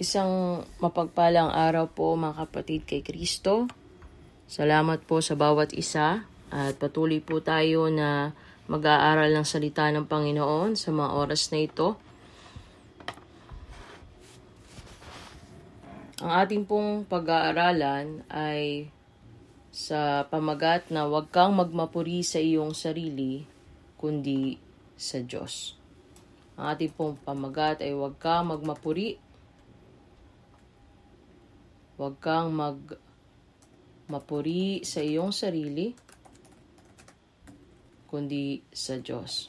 Isang mapagpalang araw po mga kapatid kay Kristo. Salamat po sa bawat isa at patuloy po tayo na mag-aaral ng salita ng Panginoon sa mga oras na ito. Ang ating pong pag-aaralan ay sa pamagat na huwag kang magmapuri sa iyong sarili, kundi sa Diyos. Ang ating pong pamagat ay huwag kang magmapuri, huwag kang magmapuri sa iyong sarili, kundi sa Diyos.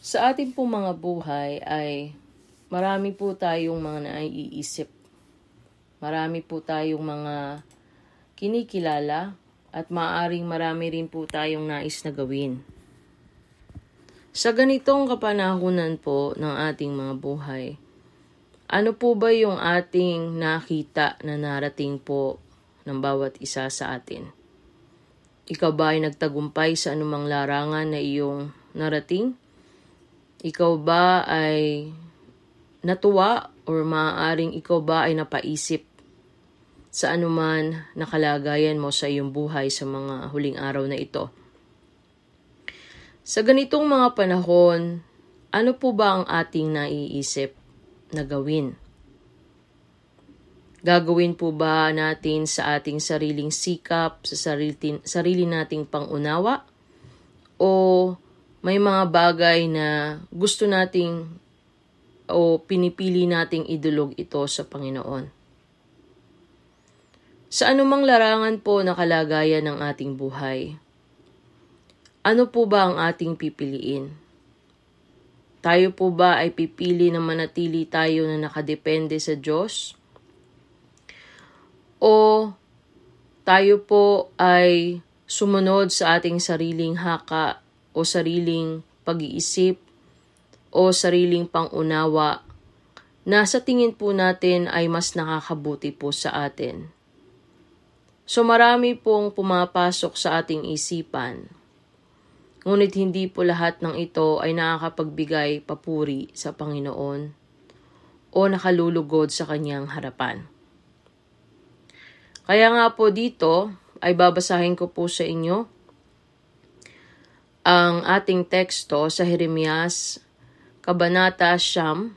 Sa ating pong mga buhay ay marami po tayong mga naiisip. Marami po tayong mga kinikilala at maaring marami rin po tayong nais na gawin. Sa ganitong kapanahunan po ng ating mga buhay, ano po ba yung ating nakita na narating po ng bawat isa sa atin? Ikaw ba ay nagtagumpay sa anumang larangan na iyong narating? Ikaw ba ay natuwa or maaaring ikaw ba ay napaisip sa anuman nakalagayan mo sa iyong buhay sa mga huling araw na ito? Sa ganitong mga panahon, ano po ba ang ating naiisip na gawin? Gagawin po ba natin sa ating sariling sikap, sa sarili, sarili nating pangunawa? O may mga bagay na gusto nating o pinipili nating idulog ito sa Panginoon? Sa anumang larangan po na kalagayan ng ating buhay, ano po ba ang ating pipiliin? Tayo po ba ay pipili na manatili tayo na nakadepende sa Diyos? O tayo po ay sumunod sa ating sariling haka o sariling pag-iisip o sariling pangunawa na sa tingin po natin ay mas nakakabuti po sa atin. So marami pong pumapasok sa ating isipan Ngunit hindi po lahat ng ito ay nakakapagbigay papuri sa Panginoon o nakalulugod sa kanyang harapan. Kaya nga po dito ay babasahin ko po sa inyo ang ating teksto sa Jeremias Kabanata Siyam,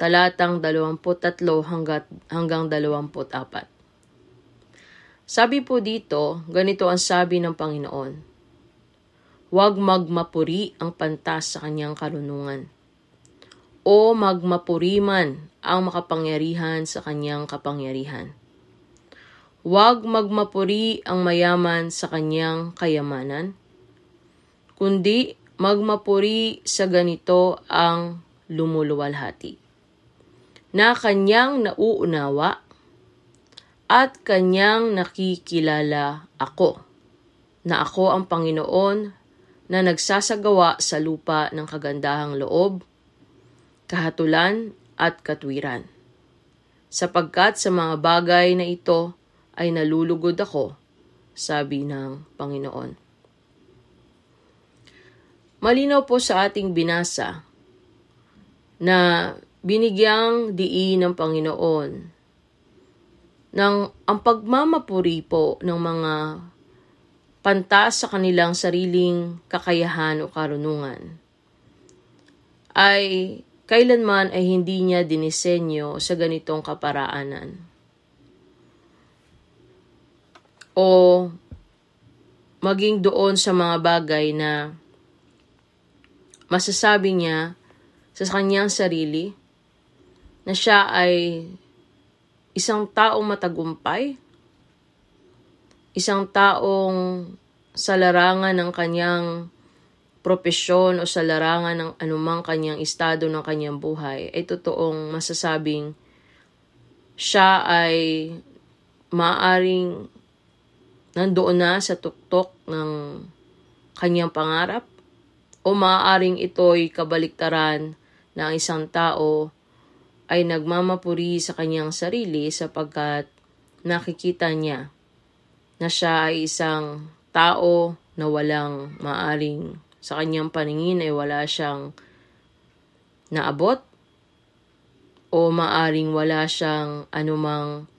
talatang 23 hanggang, hanggang 24. Sabi po dito, ganito ang sabi ng Panginoon. Huwag magmapuri ang pantas sa kanyang karunungan. O magmapuri man ang makapangyarihan sa kanyang kapangyarihan. Huwag magmapuri ang mayaman sa kanyang kayamanan, kundi magmapuri sa ganito ang lumuluwalhati, na kanyang nauunawa at kanyang nakikilala ako, na ako ang Panginoon na nagsasagawa sa lupa ng kagandahang loob, kahatulan at katwiran. Sapagkat sa mga bagay na ito ay nalulugod ako, sabi ng Panginoon. Malinaw po sa ating binasa na binigyang diin ng Panginoon ng ang pagmamapuri po ng mga pantas sa kanilang sariling kakayahan o karunungan, ay kailanman ay hindi niya dinisenyo sa ganitong kaparaanan. O maging doon sa mga bagay na masasabi niya sa kanyang sarili na siya ay isang taong matagumpay isang taong sa larangan ng kanyang propesyon o sa larangan ng anumang kanyang estado ng kanyang buhay, ay totoong masasabing siya ay maaring nandoon na sa tuktok ng kanyang pangarap o maaaring ito'y kabaliktaran na ang isang tao ay nagmamapuri sa kanyang sarili sapagkat nakikita niya na siya ay isang tao na walang maaring sa kanyang paningin ay wala siyang naabot o maaring wala siyang anumang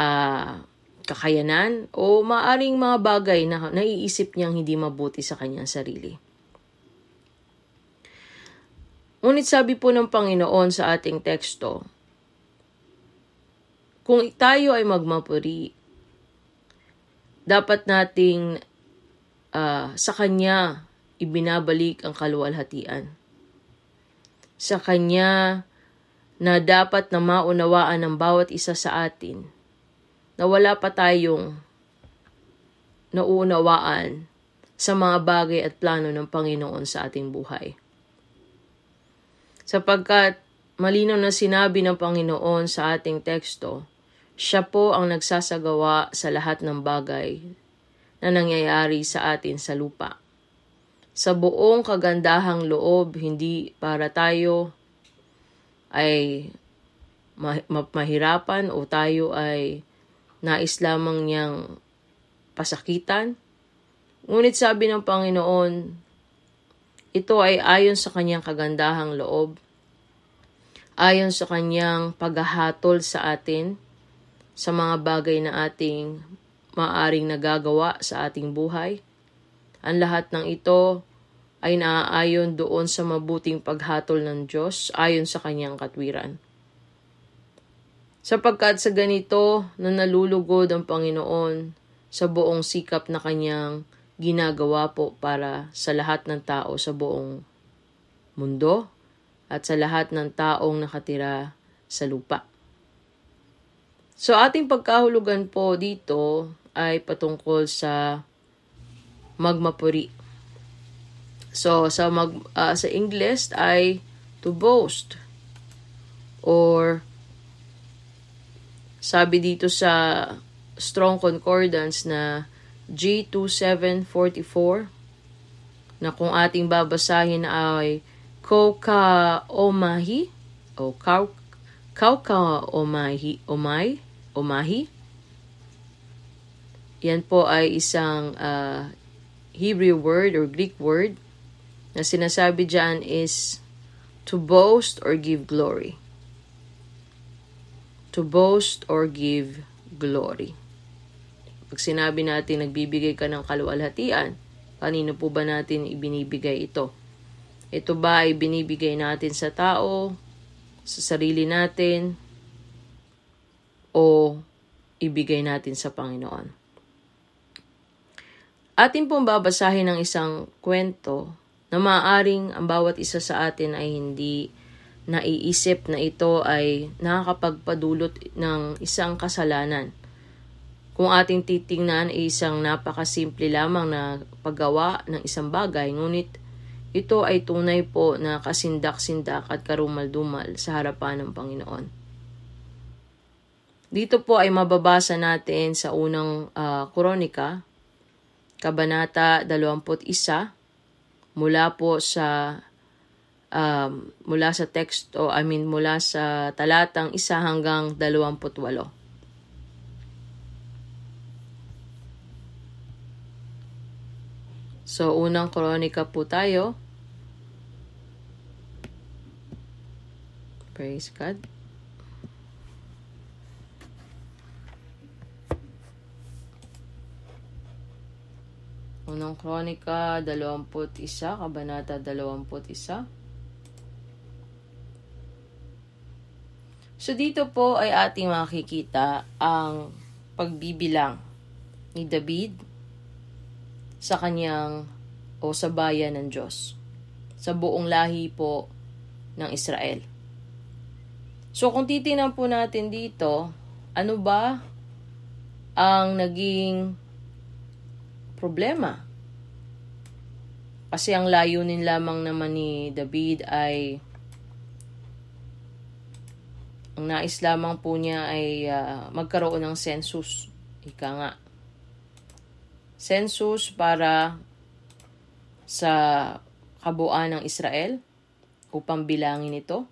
uh, kakayanan o maaring mga bagay na naiisip niyang hindi mabuti sa kanyang sarili. Ngunit sabi po ng Panginoon sa ating teksto, kung tayo ay magmapuri, dapat nating uh, sa Kanya ibinabalik ang kaluwalhatian. Sa Kanya na dapat na maunawaan ng bawat isa sa atin na wala pa tayong nauunawaan sa mga bagay at plano ng Panginoon sa ating buhay. Sapagkat malinaw na sinabi ng Panginoon sa ating teksto, siya po ang nagsasagawa sa lahat ng bagay na nangyayari sa atin sa lupa. Sa buong kagandahang loob, hindi para tayo ay mahirapan o tayo ay nais lamang niyang pasakitan. Ngunit sabi ng Panginoon, ito ay ayon sa kanyang kagandahang loob, ayon sa kanyang paghahatol sa atin sa mga bagay na ating maaring nagagawa sa ating buhay. Ang lahat ng ito ay naaayon doon sa mabuting paghatol ng Diyos ayon sa kanyang katwiran. Sapagkat sa ganito na nalulugod ang Panginoon sa buong sikap na kanyang ginagawa po para sa lahat ng tao sa buong mundo at sa lahat ng taong nakatira sa lupa. So ating pagkahulugan po dito ay patungkol sa magmapuri. So sa mag uh, sa English ay to boast or sabi dito sa Strong Concordance na G2744 na kung ating babasahin ay Kauka Omahi o Kauka Omahi Omay Omahi yan po ay isang uh, Hebrew word or Greek word na sinasabi dyan is to boast or give glory to boast or give glory. Pag sinabi natin nagbibigay ka ng kaluwalhatian, kanino po ba natin ibinibigay ito? Ito ba ay binibigay natin sa tao, sa sarili natin, o ibigay natin sa Panginoon? Atin pong babasahin ng isang kwento na maaring ang bawat isa sa atin ay hindi naiisip na ito ay nakakapagpadulot ng isang kasalanan. Kung ating titingnan ay isang napakasimple lamang na paggawa ng isang bagay, ngunit ito ay tunay po na kasindak-sindak at karumal-dumal sa harapan ng Panginoon. Dito po ay mababasa natin sa unang uh, kronika, Kabanata 21, mula po sa um, mula sa text o I mean mula sa talatang isa hanggang 28. So, unang kronika po tayo. Praise God. Unang kronika, 21, kabanata 21. So dito po ay ating makikita ang pagbibilang ni David sa kanyang o sa bayan ng Diyos. Sa buong lahi po ng Israel. So kung titinan po natin dito, ano ba ang naging problema. Kasi ang layunin lamang naman ni David ay ang nais lamang po niya ay uh, magkaroon ng census. Ika nga. Census para sa kabuuan ng Israel upang bilangin ito.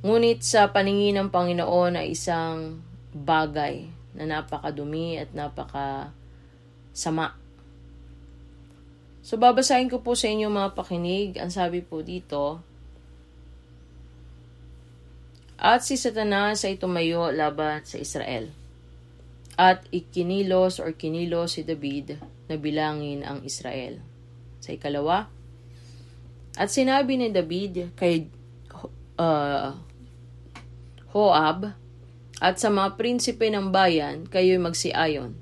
Ngunit sa paningin ng Panginoon ay isang bagay na napakadumi at napaka sama. So babasahin ko po sa inyo mga pakinig. Ang sabi po dito, At si Satanas ay tumayo laban sa Israel. At ikinilos or kinilos si David na bilangin ang Israel. Sa ikalawa, At sinabi ni David kay uh, Hoab, at sa mga prinsipe ng bayan, kayo'y magsiayon.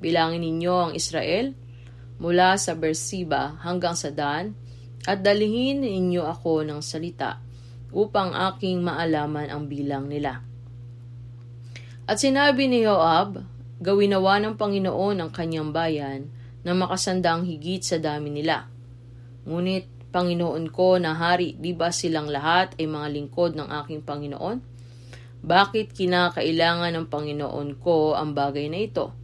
Bilangin ninyo ang Israel mula sa Beersheba hanggang sa Dan, at dalihin ninyo ako ng salita upang aking maalaman ang bilang nila. At sinabi ni Joab, gawin nawa ng Panginoon ang kanyang bayan na makasandang higit sa dami nila. Ngunit, Panginoon ko na hari, di ba silang lahat ay mga lingkod ng aking Panginoon? Bakit kinakailangan ng Panginoon ko ang bagay na ito?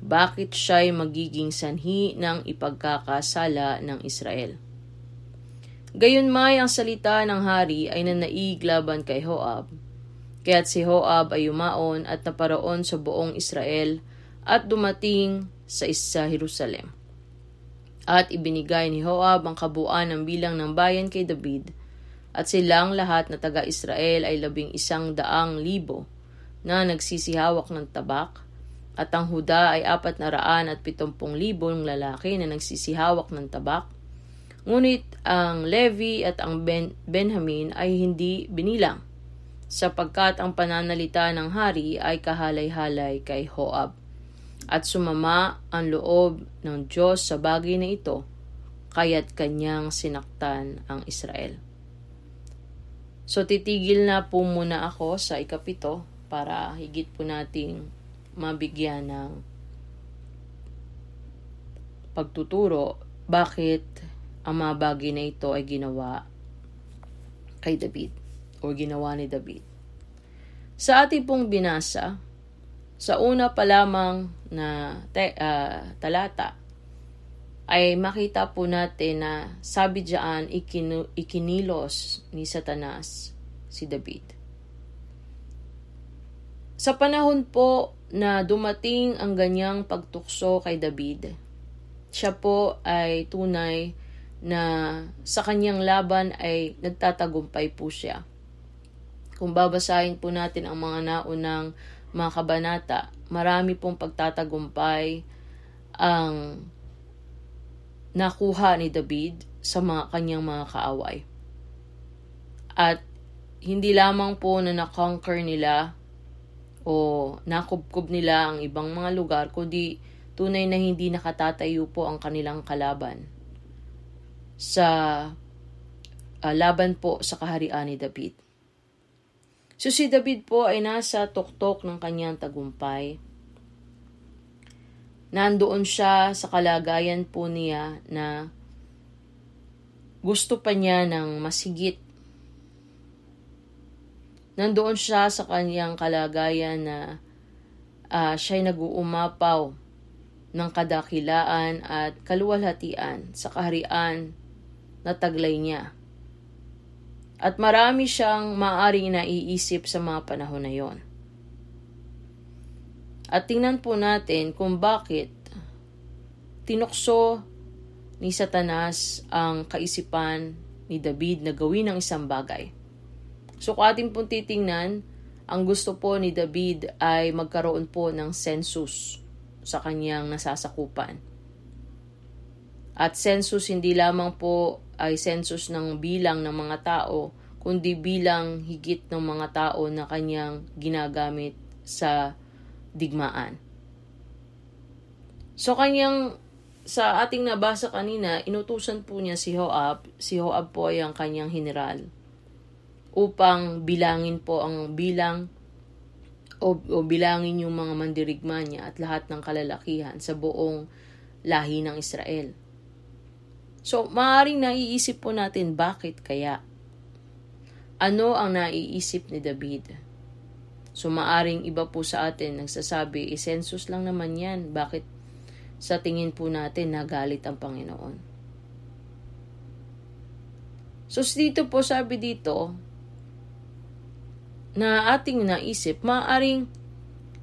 Bakit siya'y magiging sanhi ng ipagkakasala ng Israel? Gayon may ang salita ng hari ay nanaig laban kay Hoab. Kaya't si Hoab ay umaon at naparoon sa buong Israel at dumating sa isa Jerusalem. At ibinigay ni Hoab ang kabuuan ng bilang ng bayan kay David – at silang lahat na taga-Israel ay labing isang daang libo na nagsisihawak ng tabak, at ang Huda ay apat na raan at pitumpong libong lalaki na nagsisihawak ng tabak. Ngunit ang Levi at ang ben- Benjamin ay hindi binilang, sapagkat ang pananalita ng hari ay kahalay-halay kay Hoab. At sumama ang loob ng Diyos sa bagay na ito, kaya't kanyang sinaktan ang Israel. So titigil na po muna ako sa ikapito para higit po nating mabigyan ng pagtuturo bakit ang mga bagay na ito ay ginawa kay David o ginawa ni David. Sa ating pong binasa, sa una pa lamang na te, uh, talata, ay makita po natin na sabi diyan ikinu, ikinilos ni Satanas si David. Sa panahon po na dumating ang ganyang pagtukso kay David, siya po ay tunay na sa kanyang laban ay nagtatagumpay po siya. Kung babasahin po natin ang mga naunang mga kabanata, marami pong pagtatagumpay ang nakuha ni David sa mga kanyang mga kaaway. At hindi lamang po na nakonquer nila o nakubkob nila ang ibang mga lugar, kundi tunay na hindi nakatatayo po ang kanilang kalaban sa uh, laban po sa kaharian ni David. So si David po ay nasa tuktok ng kanyang tagumpay nandoon siya sa kalagayan po niya na gusto pa niya ng masigit. Nandoon siya sa kanyang kalagayan na uh, siya'y nag-uumapaw ng kadakilaan at kaluwalhatian sa kaharian na taglay niya. At marami siyang maaring naiisip sa mga panahon na yon. At tingnan po natin kung bakit tinukso ni Satanas ang kaisipan ni David na gawin ang isang bagay. So kung ating pong titingnan, ang gusto po ni David ay magkaroon po ng census sa kanyang nasasakupan. At census hindi lamang po ay census ng bilang ng mga tao, kundi bilang higit ng mga tao na kanyang ginagamit sa digmaan. So kanyang sa ating nabasa kanina, inutusan po niya si Hoab. Si Hoab po ay ang kanyang general upang bilangin po ang bilang o, o bilangin yung mga mandirigma niya at lahat ng kalalakihan sa buong lahi ng Israel. So, maaaring naiisip po natin bakit kaya? Ano ang naiisip ni David? So, maaring iba po sa atin nagsasabi, census lang naman yan. Bakit sa tingin po natin nagalit ang Panginoon? So, dito po sabi dito, na ating naisip, maaring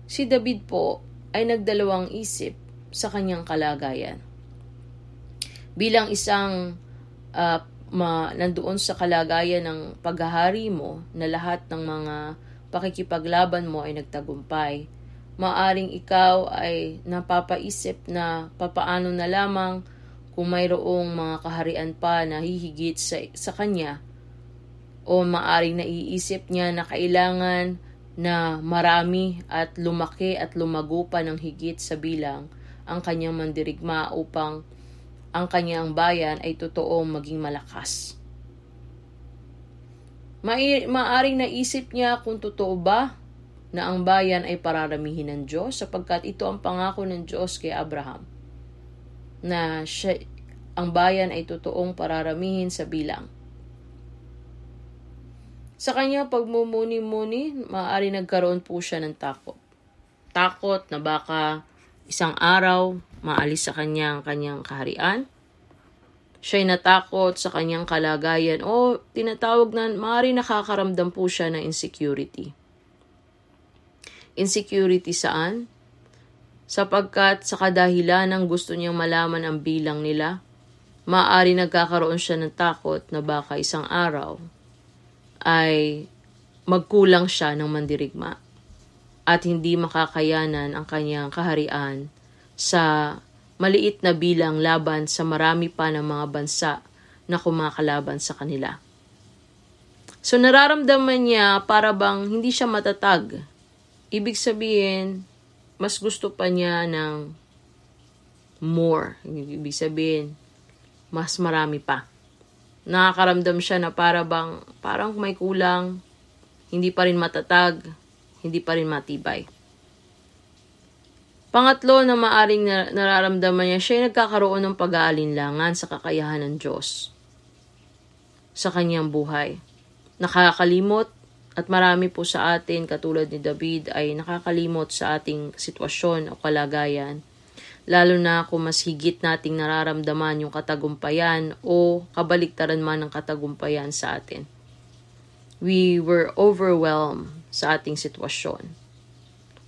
si David po ay nagdalawang isip sa kanyang kalagayan. Bilang isang uh, ma, nandoon sa kalagayan ng paghahari mo na lahat ng mga pakikipaglaban mo ay nagtagumpay, maaring ikaw ay napapaisip na papaano na lamang kung mayroong mga kaharian pa na hihigit sa, sa kanya o maaring naiisip niya na kailangan na marami at lumaki at lumago pa ng higit sa bilang ang kanyang mandirigma upang ang kanyang bayan ay totoong maging malakas. Ma- maaring naisip niya kung totoo ba na ang bayan ay pararamihin ng Diyos sapagkat ito ang pangako ng Diyos kay Abraham na siya, ang bayan ay totoong pararamihin sa bilang. Sa kanya pagmumuni-muni, maaari nagkaroon po siya ng takot. Takot na baka isang araw maalis sa kanya ang kanyang kaharian. Siya'y natakot sa kanyang kalagayan o tinatawag na maaari nakakaramdam po siya ng insecurity. Insecurity saan? Sapagkat sa kadahilan ng gusto niyang malaman ang bilang nila, maaari nagkakaroon siya ng takot na baka isang araw ay magkulang siya ng mandirigma at hindi makakayanan ang kanyang kaharian sa maliit na bilang laban sa marami pa ng mga bansa na kumakalaban sa kanila. So nararamdaman niya para bang hindi siya matatag. Ibig sabihin, mas gusto pa niya ng more. Ibig sabihin, mas marami pa nakakaramdam siya na para bang, parang may kulang, hindi pa rin matatag, hindi pa rin matibay. Pangatlo na maaring nararamdaman niya, siya ay nagkakaroon ng pag-aalinlangan sa kakayahan ng Diyos sa kanyang buhay. Nakakalimot at marami po sa atin, katulad ni David, ay nakakalimot sa ating sitwasyon o kalagayan lalo na kung mas higit nating nararamdaman yung katagumpayan o kabaliktaran man ng katagumpayan sa atin. We were overwhelmed sa ating sitwasyon.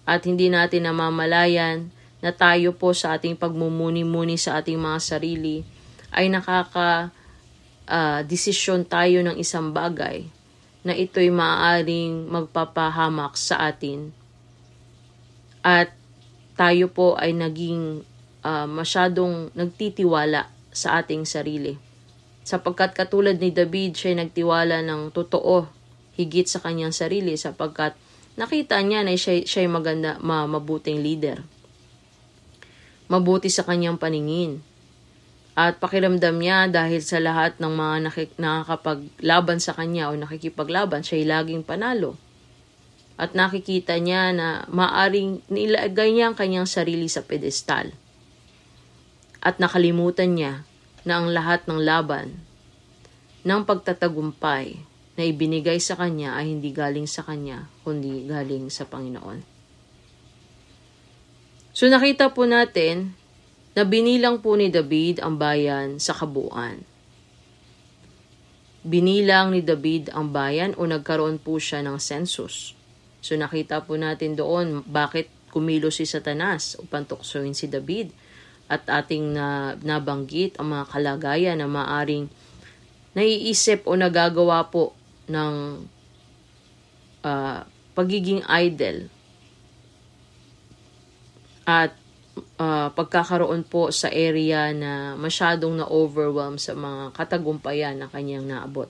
At hindi natin namamalayan na tayo po sa ating pagmumuni-muni sa ating mga sarili ay nakaka uh, desisyon tayo ng isang bagay na ito'y maaaring magpapahamak sa atin. At tayo po ay naging uh, masyadong nagtitiwala sa ating sarili. Sapagkat katulad ni David, siya nagtiwala ng totoo higit sa kanyang sarili sapagkat nakita niya na siya, siya maganda, ma, mabuting leader. Mabuti sa kanyang paningin. At pakiramdam niya dahil sa lahat ng mga nakik- nakakapaglaban sa kanya o nakikipaglaban, siya ay laging panalo at nakikita niya na maaring nilagay niya ang kanyang sarili sa pedestal. At nakalimutan niya na ang lahat ng laban ng pagtatagumpay na ibinigay sa kanya ay hindi galing sa kanya, kundi galing sa Panginoon. So nakita po natin na binilang po ni David ang bayan sa kabuuan. Binilang ni David ang bayan o nagkaroon po siya ng census. So nakita po natin doon bakit kumilos si Satanas upang tuksoin si David at ating na, nabanggit ang mga kalagayan na maaring naiisip o nagagawa po ng uh, pagiging idol at uh, pagkakaroon po sa area na masyadong na-overwhelm sa mga katagumpayan na kanyang naabot.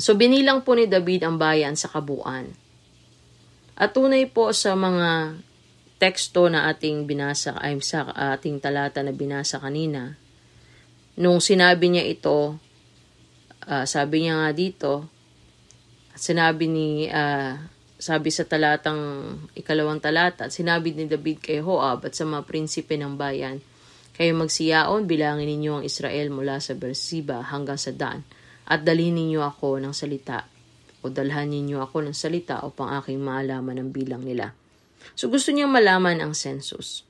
So binilang po ni David ang bayan sa kabuuan. At tunay po sa mga teksto na ating binasa ay sa ating talata na binasa kanina. Nung sinabi niya ito, uh, sabi niya nga dito, sinabi ni uh, sabi sa talatang ikalawang talata, sinabi ni David kay Joab at sa mga prinsipe ng bayan, kayo magsiyaon, bilangin ninyo ang Israel mula sa Beersheba hanggang sa Dan, at dalhin ninyo ako ng salita, o dalhan ninyo ako ng salita upang aking maalaman ang bilang nila. So gusto niya malaman ang census.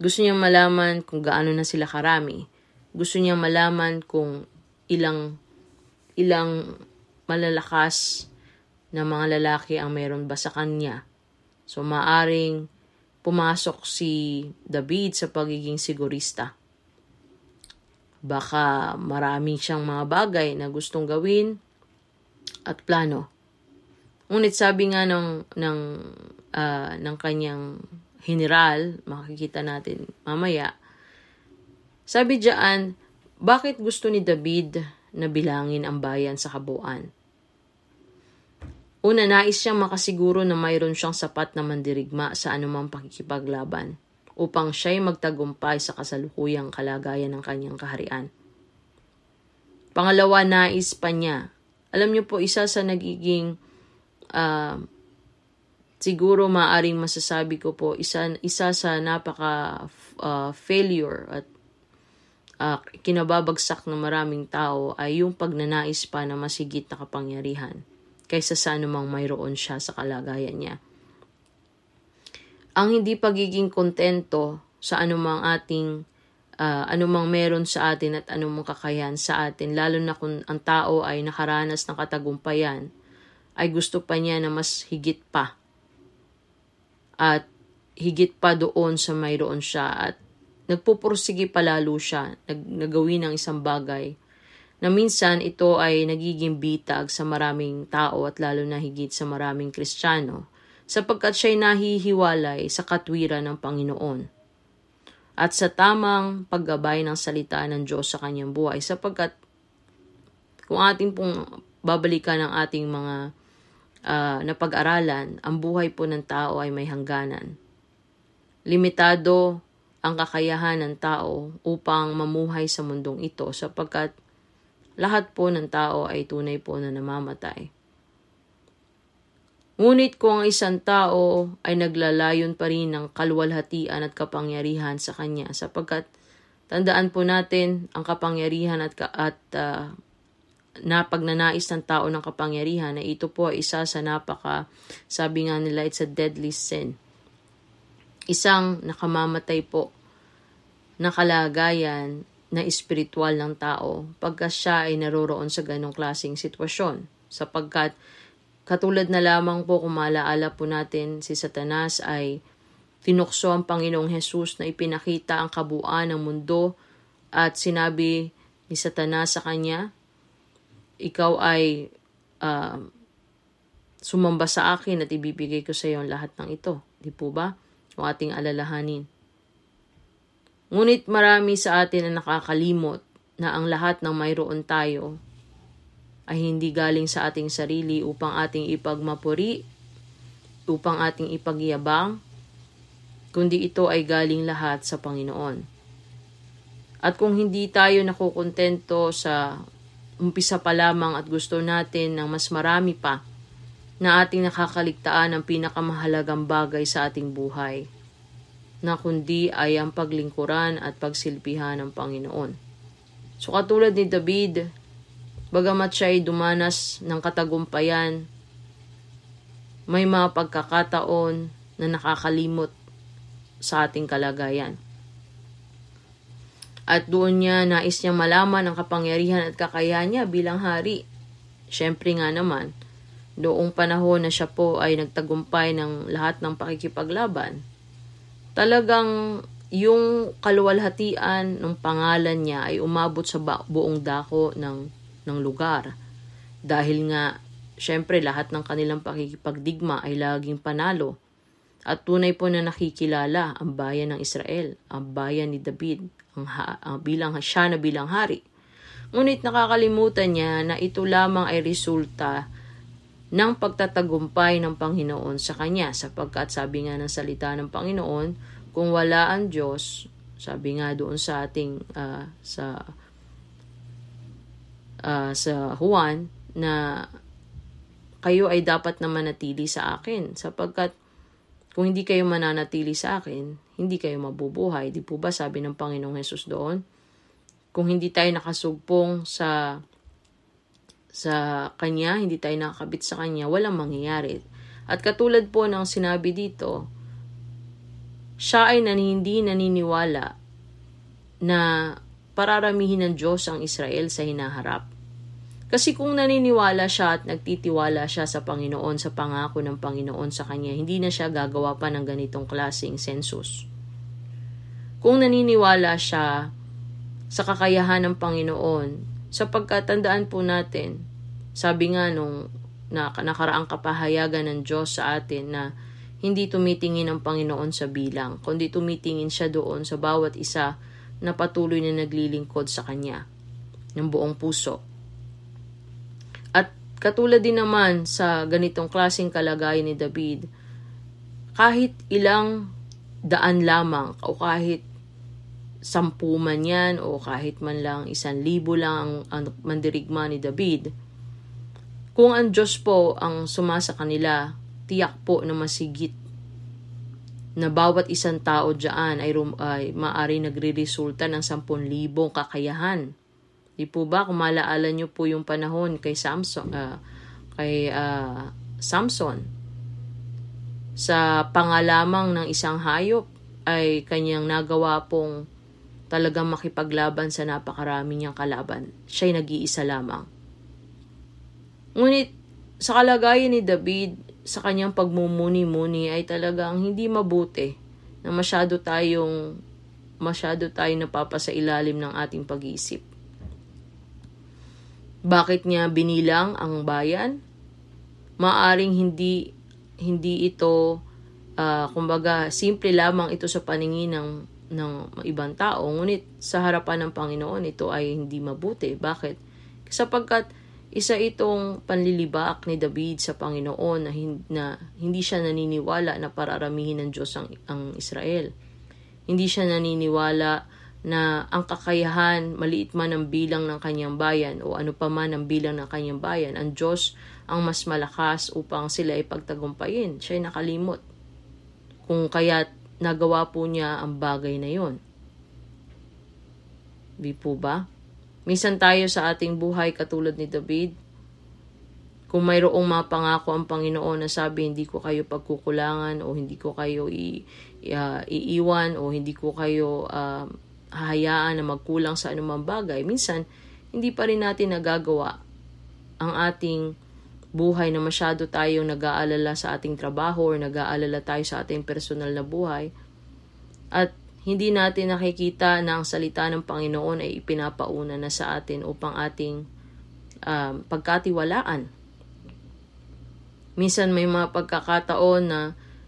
Gusto niya malaman kung gaano na sila karami. Gusto niya malaman kung ilang ilang malalakas na mga lalaki ang meron ba sa kanya. So, maaring pumasok si David sa pagiging sigurista. Baka marami siyang mga bagay na gustong gawin at plano. Ngunit sabi nga ng, ng, uh, ng kanyang general, makikita natin mamaya, sabi diyan, bakit gusto ni David na bilangin ang bayan sa kabuuan? Una, nais siyang makasiguro na mayroon siyang sapat na mandirigma sa anumang pakikipaglaban upang siya'y magtagumpay sa kasalukuyang kalagayan ng kanyang kaharian. Pangalawa, nais pa niya. Alam niyo po, isa sa nagiging uh, siguro maaring masasabi ko po, isa, isa sa napaka uh, failure at uh, kinababagsak ng maraming tao ay yung pagnanais pa na masigit na kapangyarihan kaysa sa anumang mayroon siya sa kalagayan niya. Ang hindi pagiging kontento sa anumang ating uh, anumang meron sa atin at anumang kakayahan sa atin, lalo na kung ang tao ay nakaranas ng katagumpayan, ay gusto pa niya na mas higit pa. At higit pa doon sa mayroon siya at nagpupursige palalo siya, nag, nagawin ng isang bagay na minsan ito ay nagiging bitag sa maraming tao at lalo na higit sa maraming Kristiyano sapagkat siya'y nahihiwalay sa katwiran ng Panginoon at sa tamang paggabay ng salita ng Diyos sa kanyang buhay sapagkat kung ating pong babalikan ang ating mga uh, napag-aralan, ang buhay po ng tao ay may hangganan. Limitado ang kakayahan ng tao upang mamuhay sa mundong ito sapagkat lahat po ng tao ay tunay po na namamatay. Ngunit kung ang isang tao ay naglalayon pa rin ng kalwalhatian at kapangyarihan sa kanya sapagkat tandaan po natin ang kapangyarihan at, at uh, na pagnanais ng tao ng kapangyarihan na ito po ay isa sa napaka sabi nga nila it's a deadly sin. Isang nakamamatay po na kalagayan na espiritual ng tao pagka siya ay naroroon sa ganong klaseng sitwasyon. Sapagkat katulad na lamang po kung malaala po natin si Satanas ay tinukso ang Panginoong Hesus na ipinakita ang kabuuan ng mundo at sinabi ni Satanas sa kanya, ikaw ay uh, sumamba sa akin at ibibigay ko sa iyo ang lahat ng ito. Di po ba? O ating alalahanin. Ngunit marami sa atin ang nakakalimot na ang lahat ng mayroon tayo ay hindi galing sa ating sarili upang ating ipagmapuri, upang ating ipagyabang, kundi ito ay galing lahat sa Panginoon. At kung hindi tayo nakukontento sa umpisa pa lamang at gusto natin ng mas marami pa na ating nakakaligtaan ang pinakamahalagang bagay sa ating buhay, na kundi ay ang paglingkuran at pagsilpihan ng Panginoon. So katulad ni David, bagamat siya ay dumanas ng katagumpayan, may mga pagkakataon na nakakalimot sa ating kalagayan. At doon niya nais niyang malaman ang kapangyarihan at kakayahan niya bilang hari. Siyempre nga naman, noong panahon na siya po ay nagtagumpay ng lahat ng pakikipaglaban, talagang yung kaluwalhatian ng pangalan niya ay umabot sa buong dako ng, ng lugar. Dahil nga, syempre lahat ng kanilang pakikipagdigma ay laging panalo. At tunay po na nakikilala ang bayan ng Israel, ang bayan ni David, ang, ha, ang bilang siya na bilang hari. Ngunit nakakalimutan niya na ito lamang ay resulta ng pagtatagumpay ng Panginoon sa kanya sapagkat sabi nga ng salita ng Panginoon, kung wala ang Diyos, sabi nga doon sa ating uh, sa uh, sa Juan na kayo ay dapat na manatili sa akin sapagkat kung hindi kayo mananatili sa akin, hindi kayo mabubuhay. Di po ba sabi ng Panginoong Hesus doon? Kung hindi tayo nakasugpong sa sa Kanya, hindi tayo nakakabit sa Kanya, walang mangyayari. At katulad po ng sinabi dito, siya ay nan hindi naniniwala na pararamihin ng Diyos ang Israel sa hinaharap. Kasi kung naniniwala siya at nagtitiwala siya sa Panginoon, sa pangako ng Panginoon sa kanya, hindi na siya gagawa pa ng ganitong klaseng census. Kung naniniwala siya sa kakayahan ng Panginoon, sapagkat tandaan po natin, sabi nga nung na, nakaraang kapahayagan ng Diyos sa atin na hindi tumitingin ang Panginoon sa bilang, kundi tumitingin siya doon sa bawat isa na patuloy na naglilingkod sa Kanya ng buong puso. At katulad din naman sa ganitong klaseng kalagayan ni David, kahit ilang daan lamang o kahit sampu man yan o kahit man lang isang libo lang ang, mandirigma ni David, kung ang Diyos po ang sumasa kanila, tiyak po na masigit na bawat isang tao dyan ay, rum, ay maari nagre-resulta ng 10,000 kakayahan. Di po ba, kung malaala nyo po yung panahon kay Samson, uh, kay uh, Samson, sa pangalamang ng isang hayop ay kanyang nagawa pong talagang makipaglaban sa napakarami niyang kalaban. Siya'y nag-iisa lamang. Ngunit sa kalagayan ni David, sa kanyang pagmumuni-muni ay talagang hindi mabuti na masyado tayong masyado tayong napapasa ilalim ng ating pag-iisip. Bakit niya binilang ang bayan? Maaring hindi hindi ito uh, kumbaga simple lamang ito sa paningin ng ng ibang tao ngunit sa harapan ng Panginoon ito ay hindi mabuti. Bakit? Sapagkat isa itong panlilibak ni David sa Panginoon na, hin- na hindi siya naniniwala na pararamihin ng Diyos ang, ang Israel. Hindi siya naniniwala na ang kakayahan, maliit man ang bilang ng kanyang bayan o ano pa man ang bilang ng kanyang bayan, ang Diyos ang mas malakas upang sila ay pagtagumpayin. Siya ay nakalimot. Kung kaya nagawa po niya ang bagay na yon. Di po ba? Minsan tayo sa ating buhay katulad ni David, kung mayroong mapangako ang Panginoon na sabi hindi ko kayo pagkukulangan o hindi ko kayo i, uh, iiwan o hindi ko kayo uh, hahayaan na magkulang sa anumang bagay, minsan hindi pa rin natin nagagawa ang ating buhay na masyado tayong nag-aalala sa ating trabaho or nag-aalala tayo sa ating personal na buhay at hindi natin nakikita na ang salita ng Panginoon ay ipinapauna na sa atin upang ating um, pagkatiwalaan. Minsan may mga pagkakataon na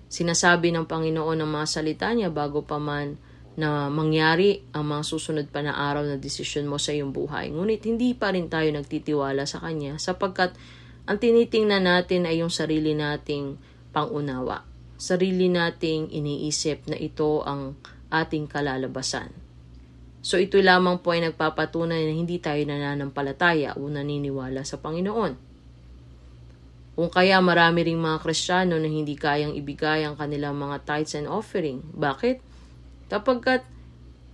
sinasabi ng Panginoon ng mga salita niya bago pa man na mangyari ang mga susunod pa na araw na desisyon mo sa iyong buhay. Ngunit hindi pa rin tayo nagtitiwala sa Kanya sapagkat ang tinitingnan natin ay yung sarili nating pangunawa. Sarili nating iniisip na ito ang ating kalalabasan. So ito lamang po ay nagpapatunay na hindi tayo nananampalataya o naniniwala sa Panginoon. Kung kaya marami ring mga Kristiyano na hindi kayang ibigay ang kanilang mga tithes and offering. Bakit? Kapagkat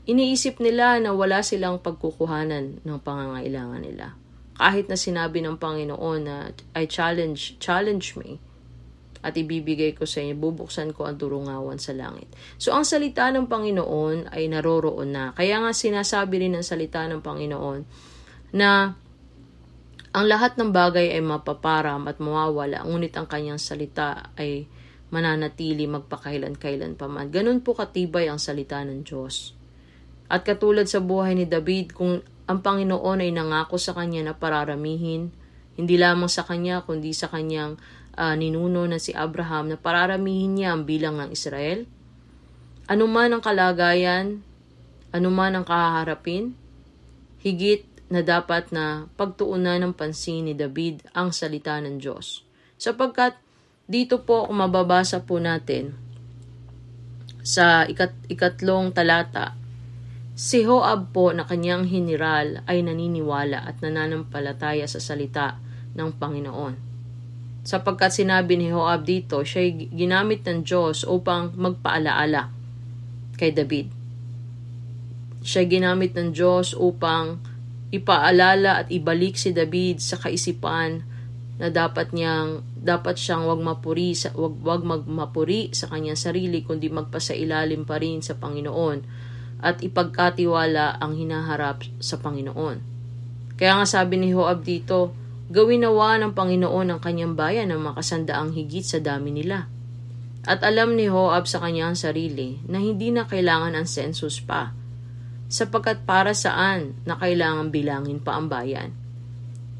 iniisip nila na wala silang pagkukuhanan ng pangangailangan nila. Kahit na sinabi ng Panginoon na I challenge, challenge me at ibibigay ko sa inyo, bubuksan ko ang durungawan sa langit. So, ang salita ng Panginoon ay naroroon na. Kaya nga sinasabi rin ng salita ng Panginoon na ang lahat ng bagay ay mapaparam at mawawala, ngunit ang kanyang salita ay mananatili magpakailan-kailan pa man. Ganun po katibay ang salita ng Diyos. At katulad sa buhay ni David, kung ang Panginoon ay nangako sa kanya na pararamihin, hindi lamang sa kanya, kundi sa kanyang uh, ninuno na si Abraham na pararamihin niya ang bilang ng Israel, anuman ang kalagayan, anuman ang kahaharapin, higit na dapat na pagtuunan ng pansin ni David ang salita ng Diyos. Sapagkat dito po kung mababasa po natin sa ikat ikatlong talata, si Joab po na kanyang general ay naniniwala at nananampalataya sa salita ng Panginoon. sapagkat sinabi ni Joab dito, siya ginamit ng Diyos upang magpaalaala kay David. Siya ginamit ng Diyos upang ipaalala at ibalik si David sa kaisipan na dapat niyang dapat siyang wag mapuri sa wag, wag magmapuri sa kanyang sarili kundi magpasailalim pa rin sa Panginoon at ipagkatiwala ang hinaharap sa Panginoon. Kaya nga sabi ni Joab dito, Gawin nawa ng Panginoon ang kanyang bayan na makasandaang higit sa dami nila. At alam ni Joab sa kanyang sarili na hindi na kailangan ang census pa, sapagkat para saan na kailangan bilangin pa ang bayan.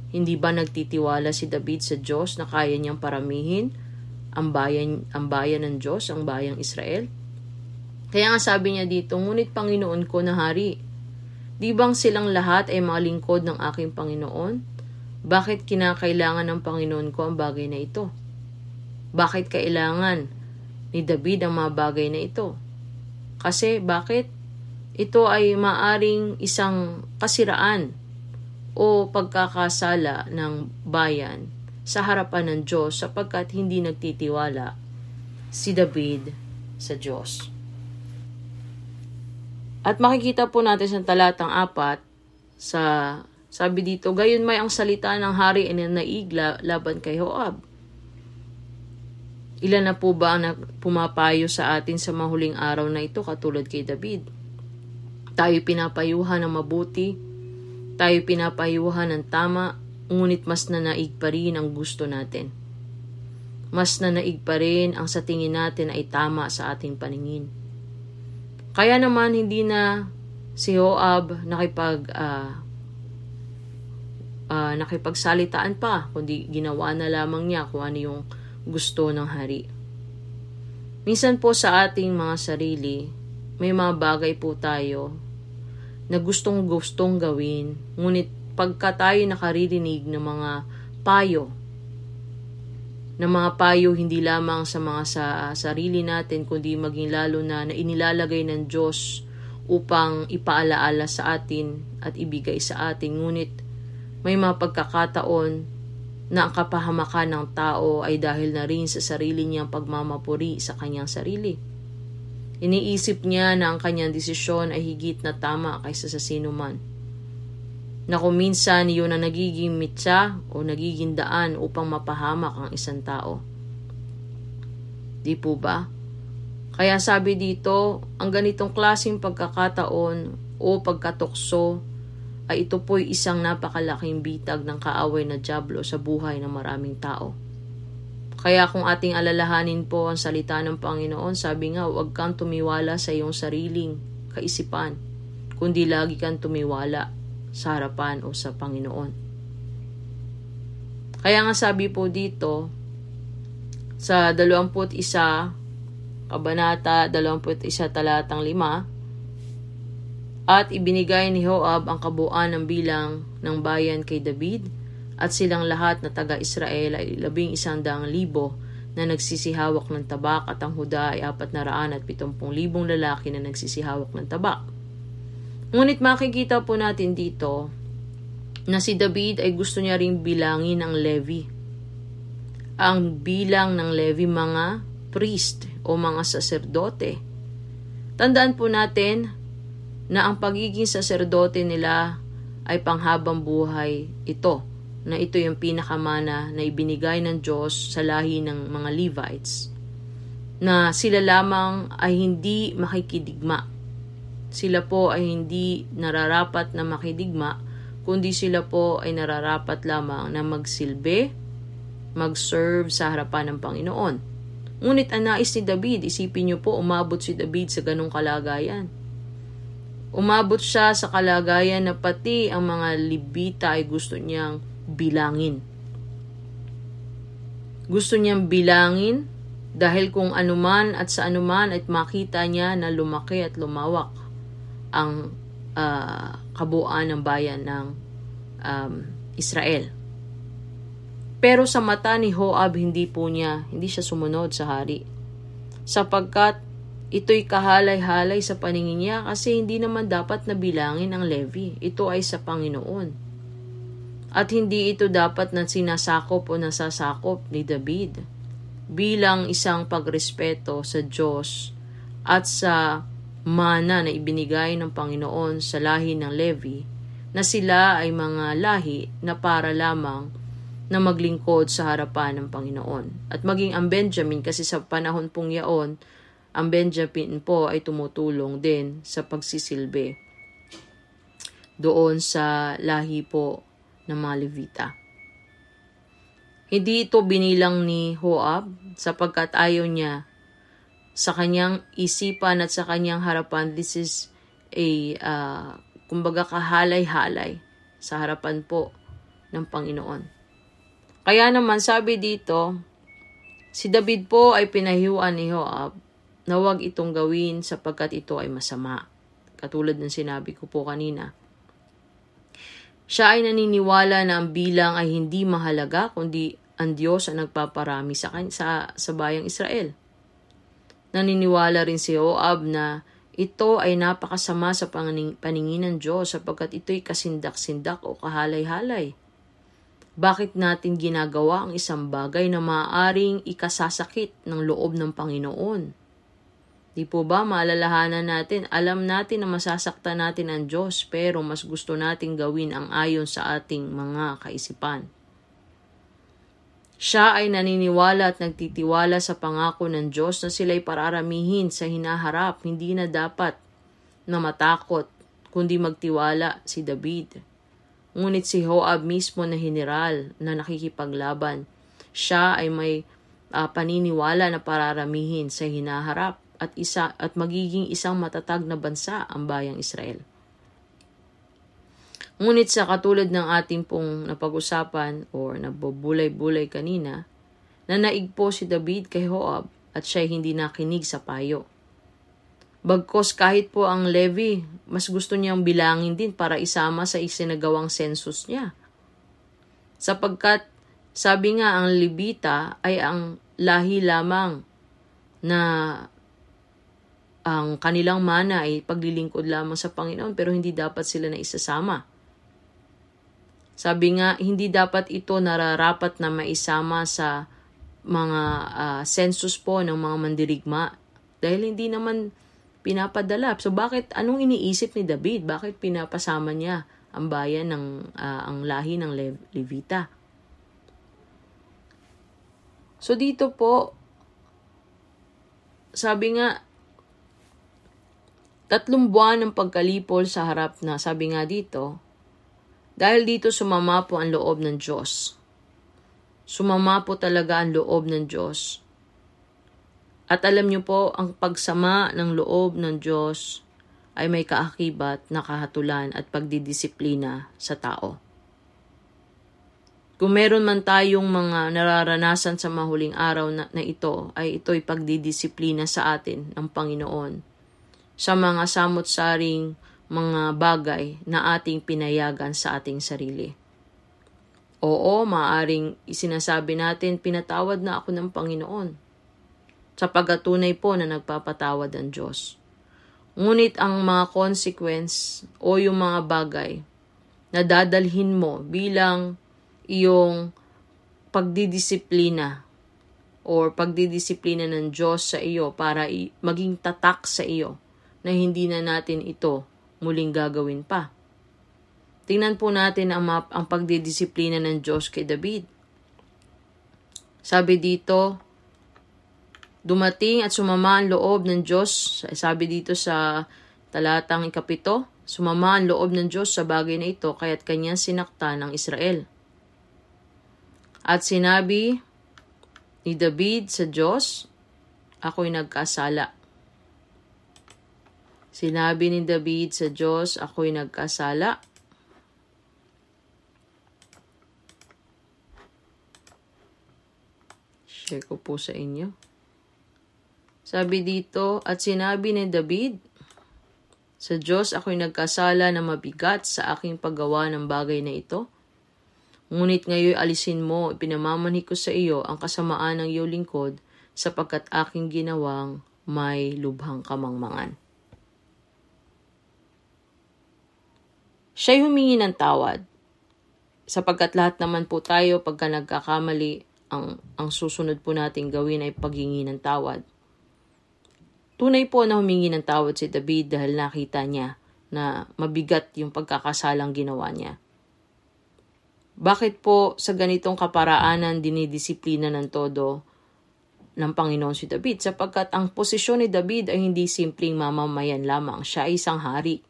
Hindi ba nagtitiwala si David sa Diyos na kaya niyang paramihin ang bayan, ang bayan ng Diyos, ang bayang Israel? Kaya nga sabi niya dito, ngunit Panginoon ko na hari, di bang silang lahat ay mga lingkod ng aking Panginoon? Bakit kinakailangan ng Panginoon ko ang bagay na ito? Bakit kailangan ni David ang mga bagay na ito? Kasi bakit? Ito ay maaring isang kasiraan o pagkakasala ng bayan sa harapan ng Diyos sapagkat hindi nagtitiwala si David sa Diyos. At makikita po natin sa talatang apat sa sabi dito, gayon may ang salita ng hari ay naigla laban kay Joab. Ilan na po ba ang pumapayo sa atin sa mahuling araw na ito katulad kay David? Tayo pinapayuhan ng mabuti, tayo pinapayuhan ng tama, ngunit mas nanaig pa rin ang gusto natin. Mas nanaig pa rin ang sa tingin natin ay tama sa ating paningin. Kaya naman hindi na si Joab nakipag uh, uh, nakipagsalitaan pa, kundi ginawa na lamang niya kung ano yung gusto ng hari. Minsan po sa ating mga sarili, may mga bagay po tayo na gustong gustong gawin, ngunit pagka tayo nakaririnig ng mga payo, ng mga payo hindi lamang sa mga sa sarili natin, kundi maging lalo na na inilalagay ng Diyos upang ipaalaala sa atin at ibigay sa atin. Ngunit may mga pagkakataon na ang kapahamakan ng tao ay dahil na rin sa sarili niyang pagmamapuri sa kanyang sarili. Iniisip niya na ang kanyang desisyon ay higit na tama kaysa sa sino man. Na kung minsan iyon ang nagiging mitsa o nagiging daan upang mapahamak ang isang tao. Di po ba? Kaya sabi dito, ang ganitong klaseng pagkakataon o pagkatukso ay ito po'y isang napakalaking bitag ng kaaway na Diablo sa buhay ng maraming tao. Kaya kung ating alalahanin po ang salita ng Panginoon, sabi nga, huwag kang tumiwala sa iyong sariling kaisipan, kundi lagi kang tumiwala sa harapan o sa Panginoon. Kaya nga sabi po dito, sa 21 Kabanata 21 talatang 5, at ibinigay ni Joab ang kabuuan ng bilang ng bayan kay David at silang lahat na taga-Israel ay labing isang daang libo na nagsisihawak ng tabak at ang Huda ay apat na raan at pitumpung libong lalaki na nagsisihawak ng tabak. Ngunit makikita po natin dito na si David ay gusto niya ring bilangin ang Levi. Ang bilang ng Levi mga priest o mga saserdote. Tandaan po natin na ang pagiging saserdote nila ay panghabang buhay ito, na ito yung pinakamana na ibinigay ng Diyos sa lahi ng mga Levites, na sila lamang ay hindi makikidigma. Sila po ay hindi nararapat na makidigma, kundi sila po ay nararapat lamang na magsilbi, mag-serve sa harapan ng Panginoon. Ngunit ang nais ni David, isipin niyo po, umabot si David sa ganong kalagayan Umabot siya sa kalagayan na pati ang mga libita ay gusto niyang bilangin. Gusto niyang bilangin dahil kung anuman at sa anuman at makita niya na lumaki at lumawak ang uh, kabuuan ng bayan ng um, Israel. Pero sa mata ni Joab, hindi po niya, hindi siya sumunod sa hari. Sapagkat Ito'y kahalay-halay sa paningin niya kasi hindi naman dapat na bilangin ang levy. Ito ay sa Panginoon. At hindi ito dapat na sinasakop o nasasakop ni David bilang isang pagrespeto sa Diyos at sa mana na ibinigay ng Panginoon sa lahi ng Levi na sila ay mga lahi na para lamang na maglingkod sa harapan ng Panginoon. At maging ang Benjamin kasi sa panahon pong yaon, ang Benjamin po ay tumutulong din sa pagsisilbi doon sa lahi po ng mga Levita. Hindi ito binilang ni Hoab sapagkat ayaw niya sa kanyang isipan at sa kanyang harapan. This is a, uh, kumbaga kahalay-halay sa harapan po ng Panginoon. Kaya naman sabi dito, si David po ay pinahiwan ni Joab na huwag itong gawin sapagkat ito ay masama. Katulad ng sinabi ko po kanina. Siya ay naniniwala na ang bilang ay hindi mahalaga kundi ang Diyos ang nagpaparami sa, sa, sa bayang Israel. Naniniwala rin si Joab na ito ay napakasama sa paningin ng Diyos sapagkat ito'y kasindak-sindak o kahalay-halay. Bakit natin ginagawa ang isang bagay na maaaring ikasasakit ng loob ng Panginoon? Di po ba maalalahanan natin, alam natin na masasaktan natin ang Diyos pero mas gusto nating gawin ang ayon sa ating mga kaisipan. Siya ay naniniwala at nagtitiwala sa pangako ng Diyos na sila'y pararamihin sa hinaharap, hindi na dapat na matakot, kundi magtiwala si David. Ngunit si Joab mismo na general na nakikipaglaban, siya ay may uh, paniniwala na pararamihin sa hinaharap at isa at magiging isang matatag na bansa ang bayang Israel. Ngunit sa katulad ng ating pong napag-usapan o nabubulay-bulay kanina, na naig po si David kay Joab at siya hindi nakinig sa payo. Bagkos kahit po ang Levi, mas gusto niyang bilangin din para isama sa isinagawang census niya. Sapagkat sabi nga ang Levita ay ang lahi lamang na ang kanilang mana ay paglilingkod lamang sa Panginoon pero hindi dapat sila na isasama. Sabi nga, hindi dapat ito nararapat na maisama sa mga uh, census po ng mga mandirigma dahil hindi naman pinapadala. So bakit anong iniisip ni David? Bakit pinapasama niya ang bayan ng uh, ang lahi ng Le- Levita? So dito po sabi nga tatlong buwan ng pagkalipol sa harap na sabi nga dito dahil dito sumama po ang loob ng Diyos. Sumama po talaga ang loob ng Diyos at alam niyo po, ang pagsama ng loob ng Diyos ay may kaakibat na kahatulan at pagdidisiplina sa tao. Kung meron man tayong mga nararanasan sa mahuling araw na, na ito, ay ito'y pagdidisiplina sa atin ng Panginoon sa mga samot-saring mga bagay na ating pinayagan sa ating sarili. Oo, maaring isinasabi natin, pinatawad na ako ng Panginoon sa pagatunay po na nagpapatawad ang Diyos. Ngunit ang mga consequence o yung mga bagay na dadalhin mo bilang iyong pagdidisiplina or pagdidisiplina ng Diyos sa iyo para maging tatak sa iyo na hindi na natin ito muling gagawin pa. Tingnan po natin ang, ang pagdidisiplina ng Diyos kay David. Sabi dito, Dumating at sumama ang loob ng Diyos, sabi dito sa talatang ikapito, sumama ang loob ng Diyos sa bagay na ito, kaya't kanya sinakta ng Israel. At sinabi ni David sa Diyos, ako'y nagkasala. Sinabi ni David sa Diyos, ako'y nagkasala. Share ko po sa inyo. Sabi dito, at sinabi ni David, Sa Diyos ako'y nagkasala na mabigat sa aking paggawa ng bagay na ito. Ngunit ngayon alisin mo, ipinamamanhi ko sa iyo ang kasamaan ng iyong lingkod sapagkat aking ginawang may lubhang kamangmangan. Siya'y humingi ng tawad. sapagkat lahat naman po tayo pagka nagkakamali, ang, ang susunod po nating gawin ay paghingi ng tawad. Tunay po na humingi ng tawad si David dahil nakita niya na mabigat yung pagkakasalang ginawa niya. Bakit po sa ganitong kaparaanan dinidisiplina ng todo ng Panginoon si David? Sapagkat ang posisyon ni David ay hindi simpleng mamamayan lamang. Siya ay isang hari.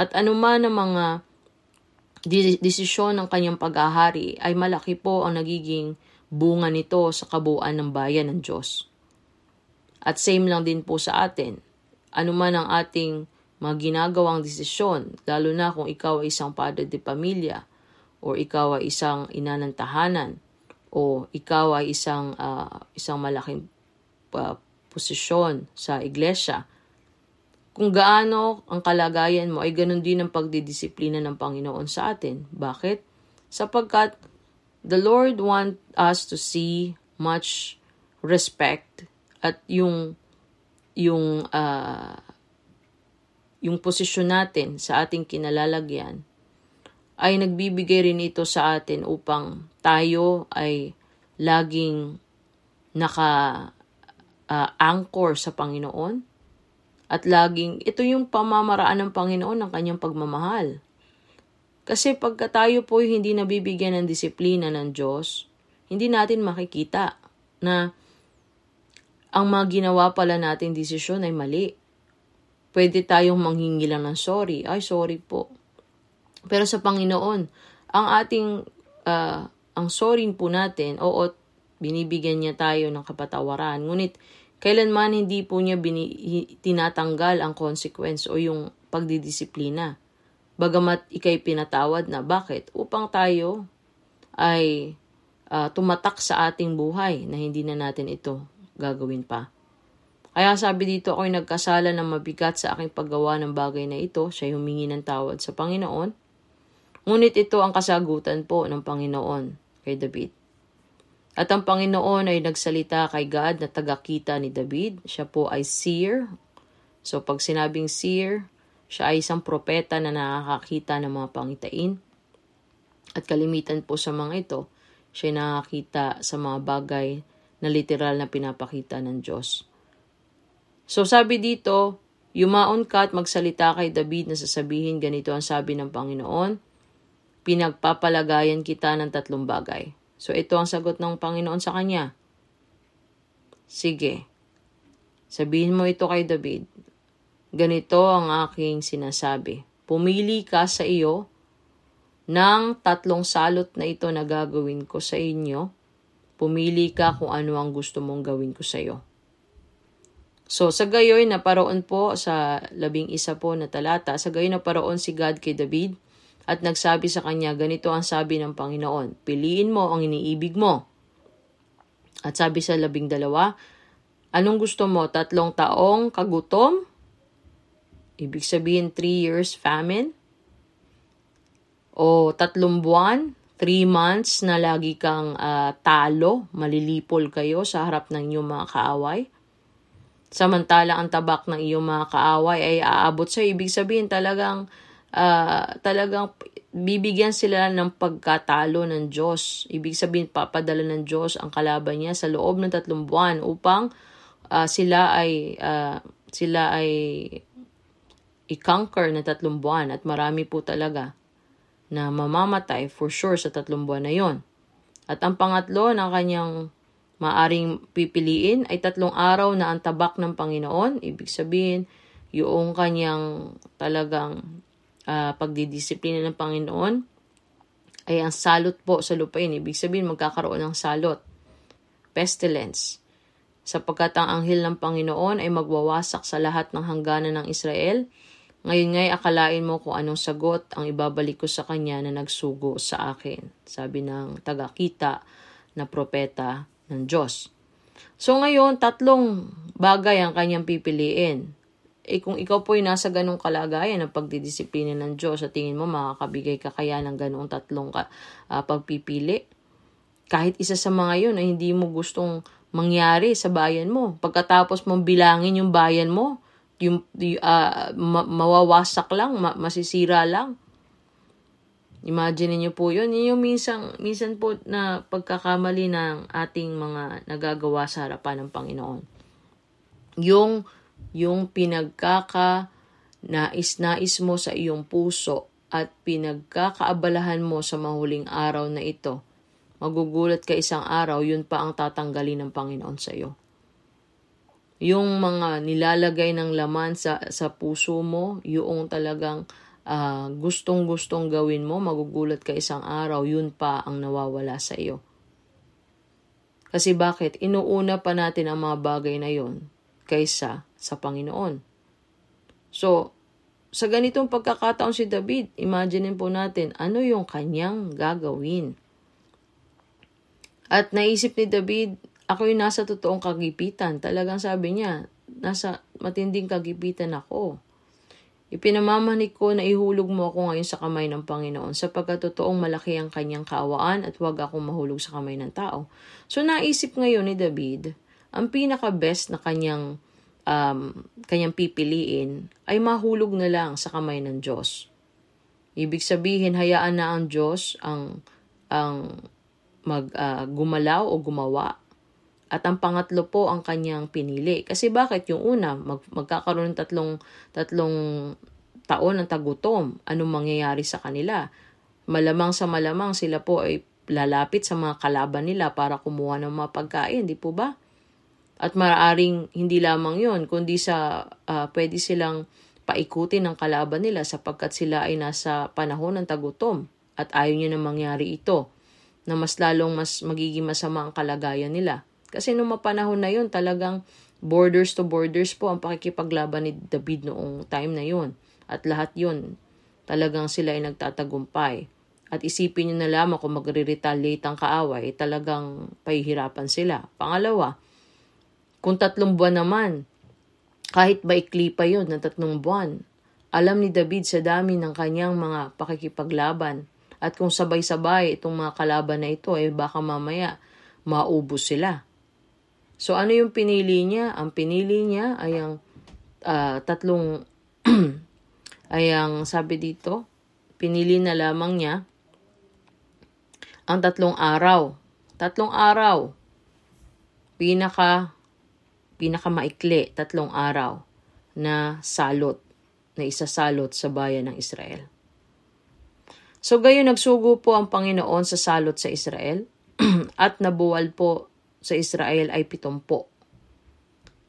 At anuman ang mga desisyon ng kanyang paghahari ay malaki po ang nagiging bunga nito sa kabuuan ng bayan ng Diyos. At same lang din po sa atin. Ano man ang ating mga ginagawang desisyon, lalo na kung ikaw ay isang padre de pamilya, o ikaw ay isang ina ng tahanan, o ikaw ay isang, uh, isang malaking uh, posisyon sa iglesia, kung gaano ang kalagayan mo ay ganun din ang pagdidisiplina ng Panginoon sa atin. Bakit? Sapagkat the Lord want us to see much respect at yung yung uh, yung posisyon natin sa ating kinalalagyan ay nagbibigay rin ito sa atin upang tayo ay laging naka uh, anchor sa Panginoon at laging ito yung pamamaraan ng Panginoon ng kanyang pagmamahal. Kasi pagka tayo po hindi nabibigyan ng disiplina ng Diyos, hindi natin makikita na ang mga ginawa pala nating desisyon ay mali. Pwede tayong manghingi lang ng sorry. Ay, sorry po. Pero sa Panginoon, ang ating, uh, ang sorry po natin, oo, binibigyan niya tayo ng kapatawaran. Ngunit, kailanman hindi po niya bini- tinatanggal ang consequence o yung pagdidisiplina. Bagamat ikay pinatawad na. Bakit? Upang tayo ay uh, tumatak sa ating buhay na hindi na natin ito gagawin pa. Kaya sabi dito ako'y nagkasala ng mabigat sa aking paggawa ng bagay na ito. Siya humingi ng tawad sa Panginoon. Ngunit ito ang kasagutan po ng Panginoon kay David. At ang Panginoon ay nagsalita kay God na tagakita ni David. Siya po ay seer. So pag sinabing seer, siya ay isang propeta na nakakakita ng mga pangitain. At kalimitan po sa mga ito, siya ay nakakita sa mga bagay na literal na pinapakita ng Diyos. So sabi dito, yumaon ka at magsalita kay David na sasabihin ganito ang sabi ng Panginoon, pinagpapalagayan kita ng tatlong bagay. So ito ang sagot ng Panginoon sa kanya. Sige, sabihin mo ito kay David. Ganito ang aking sinasabi. Pumili ka sa iyo ng tatlong salot na ito na gagawin ko sa inyo Pumili ka kung ano ang gusto mong gawin ko sa iyo. So, sa gayoy na paroon po sa labing isa po na talata, sa gayoy na paroon si God kay David at nagsabi sa kanya, ganito ang sabi ng Panginoon, piliin mo ang iniibig mo. At sabi sa labing dalawa, anong gusto mo? Tatlong taong kagutom? Ibig sabihin, three years famine? O tatlong buwan? three months na lagi kang uh, talo, malilipol kayo sa harap ng iyong mga kaaway. Samantala ang tabak ng iyong mga kaaway ay aabot sa ibig sabihin talagang uh, talagang bibigyan sila ng pagkatalo ng Diyos. Ibig sabihin papadala ng Diyos ang kalaban niya sa loob ng tatlong buwan upang uh, sila ay uh, sila ay i-conquer na tatlong buwan at marami po talaga na mamamatay for sure sa tatlong buwan na yon. At ang pangatlo na kanyang maaring pipiliin ay tatlong araw na ang tabak ng Panginoon. Ibig sabihin, yung kanyang talagang uh, pagdidisiplina ng Panginoon ay ang salot po sa lupain. Ibig sabihin, magkakaroon ng salot. Pestilence. Sapagkat ang anghel ng Panginoon ay magwawasak sa lahat ng hangganan ng Israel ngayon ngay akalain mo kung anong sagot ang ibabalik ko sa kanya na nagsugo sa akin. Sabi ng tagakita na propeta ng Diyos. So ngayon, tatlong bagay ang kanyang pipiliin. Eh kung ikaw po ay nasa ganong kalagayan ng pagdidisiplina ng Diyos, sa tingin mo makakabigay ka kaya ng ganong tatlong ka, uh, pagpipili? Kahit isa sa mga yun ay hindi mo gustong mangyari sa bayan mo. Pagkatapos mong bilangin yung bayan mo, yung uh, ma- mawawasak lang, ma- masisira lang. Imagine niyo po yun. Yun yung minsan, minsan po na pagkakamali ng ating mga nagagawa sa harapan ng Panginoon. Yung, yung pinagkaka nais-nais mo sa iyong puso at pinagkakaabalahan mo sa mahuling araw na ito, magugulat ka isang araw, yun pa ang tatanggalin ng Panginoon sa iyo. Yung mga nilalagay ng laman sa, sa puso mo, yung talagang uh, gustong-gustong gawin mo, magugulat ka isang araw, yun pa ang nawawala sa iyo. Kasi bakit? Inuuna pa natin ang mga bagay na yon kaysa sa Panginoon. So, sa ganitong pagkakataon si David, imagine po natin ano yung kanyang gagawin. At naisip ni David, ako yung nasa totoong kagipitan. Talagang sabi niya, nasa matinding kagipitan ako. Ipinamamanik ko na ihulog mo ako ngayon sa kamay ng Panginoon sapagkat totoong malaki ang kanyang kaawaan at huwag akong mahulog sa kamay ng tao. So naisip ngayon ni David, ang pinaka-best na kanyang um, kanyang pipiliin ay mahulog na lang sa kamay ng Diyos. Ibig sabihin, hayaan na ang Diyos ang, ang mag, uh, gumalaw o gumawa. At ang pangatlo po ang kanyang pinili. Kasi bakit? Yung una, mag, magkakaroon ng tatlong, tatlong taon ng tagutom. Anong mangyayari sa kanila? Malamang sa malamang sila po ay lalapit sa mga kalaban nila para kumuha ng mga pagkain, di po ba? At maaaring hindi lamang yon kundi sa uh, pwede silang paikutin ng kalaban nila sapagkat sila ay nasa panahon ng tagutom at ayaw niya na mangyari ito na mas lalong mas magiging masama ang kalagayan nila. Kasi nung mapanahon na yon talagang borders to borders po ang pakikipaglaban ni David noong time na yon At lahat yon talagang sila ay nagtatagumpay. At isipin niyo na lamang kung magre-retaliate ang kaaway, talagang pahihirapan sila. Pangalawa, kung tatlong buwan naman, kahit baikli pa yon ng tatlong buwan, alam ni David sa dami ng kanyang mga pakikipaglaban at kung sabay-sabay itong mga kalaban na ito, eh baka mamaya maubos sila. So ano yung pinili niya? Ang pinili niya ay ang uh, tatlong ay ang sabi dito, pinili na lamang niya ang tatlong araw. Tatlong araw. Pinaka pinakamaikli, tatlong araw na salot, na isasalot sa bayan ng Israel. So gayon nagsugo po ang Panginoon sa salot sa Israel at nabuwal po sa Israel ay pitumpo.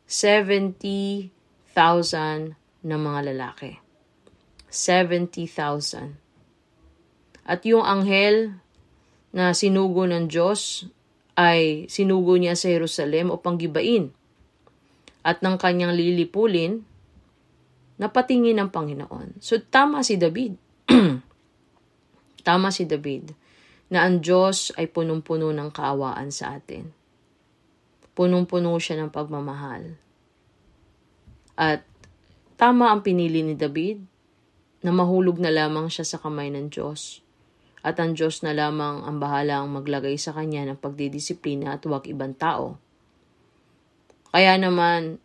70,000 na mga lalaki. 70,000. At yung anghel na sinugo ng Diyos ay sinugo niya sa Jerusalem upang gibain at ng kanyang lilipulin, napatingin ng Panginoon. So tama si David. tama si David na ang Diyos ay punong-puno ng kaawaan sa atin. Punong-puno siya ng pagmamahal. At tama ang pinili ni David na mahulog na lamang siya sa kamay ng Diyos. At ang Diyos na lamang ang bahala ang maglagay sa kanya ng pagdidisiplina at huwag ibang tao. Kaya naman,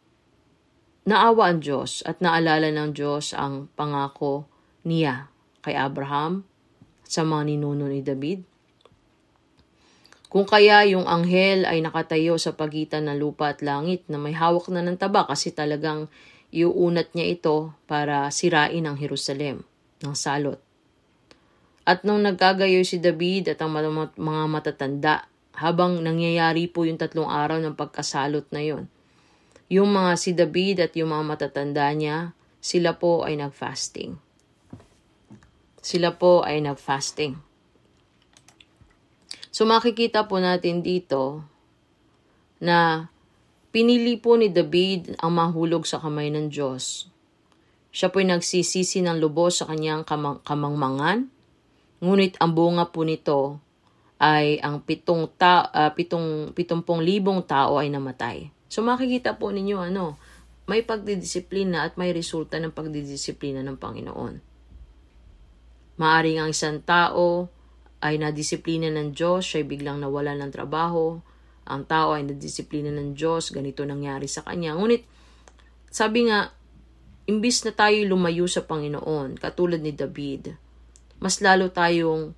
naawa ang Diyos at naalala ng Diyos ang pangako niya kay Abraham sa mga ninuno ni David. Kung kaya yung anghel ay nakatayo sa pagitan ng lupa at langit na may hawak na ng taba kasi talagang iuunat niya ito para sirain ang Jerusalem ng salot. At nung nagkagayo si David at ang mga matatanda, habang nangyayari po yung tatlong araw ng pagkasalot na yon, yung mga si David at yung mga matatanda niya, sila po ay nag-fasting. Sila po ay nag-fasting. So makikita po natin dito na pinili po ni David ang mahulog sa kamay ng Diyos. Siya po ay nagsisisi ng lubos sa kanyang kamang- kamangmangan, ngunit ang bunga po nito ay ang pitong ta, uh, pitong, pitumpong libong tao ay namatay. So makikita po ninyo ano, may pagdidisiplina at may resulta ng pagdidisiplina ng Panginoon. Maaring ang isang tao ay nadisiplina ng Diyos, siya biglang nawala ng trabaho, ang tao ay nadisiplina ng Diyos, ganito nangyari sa kanya. Ngunit, sabi nga, imbis na tayo lumayo sa Panginoon, katulad ni David, mas lalo tayong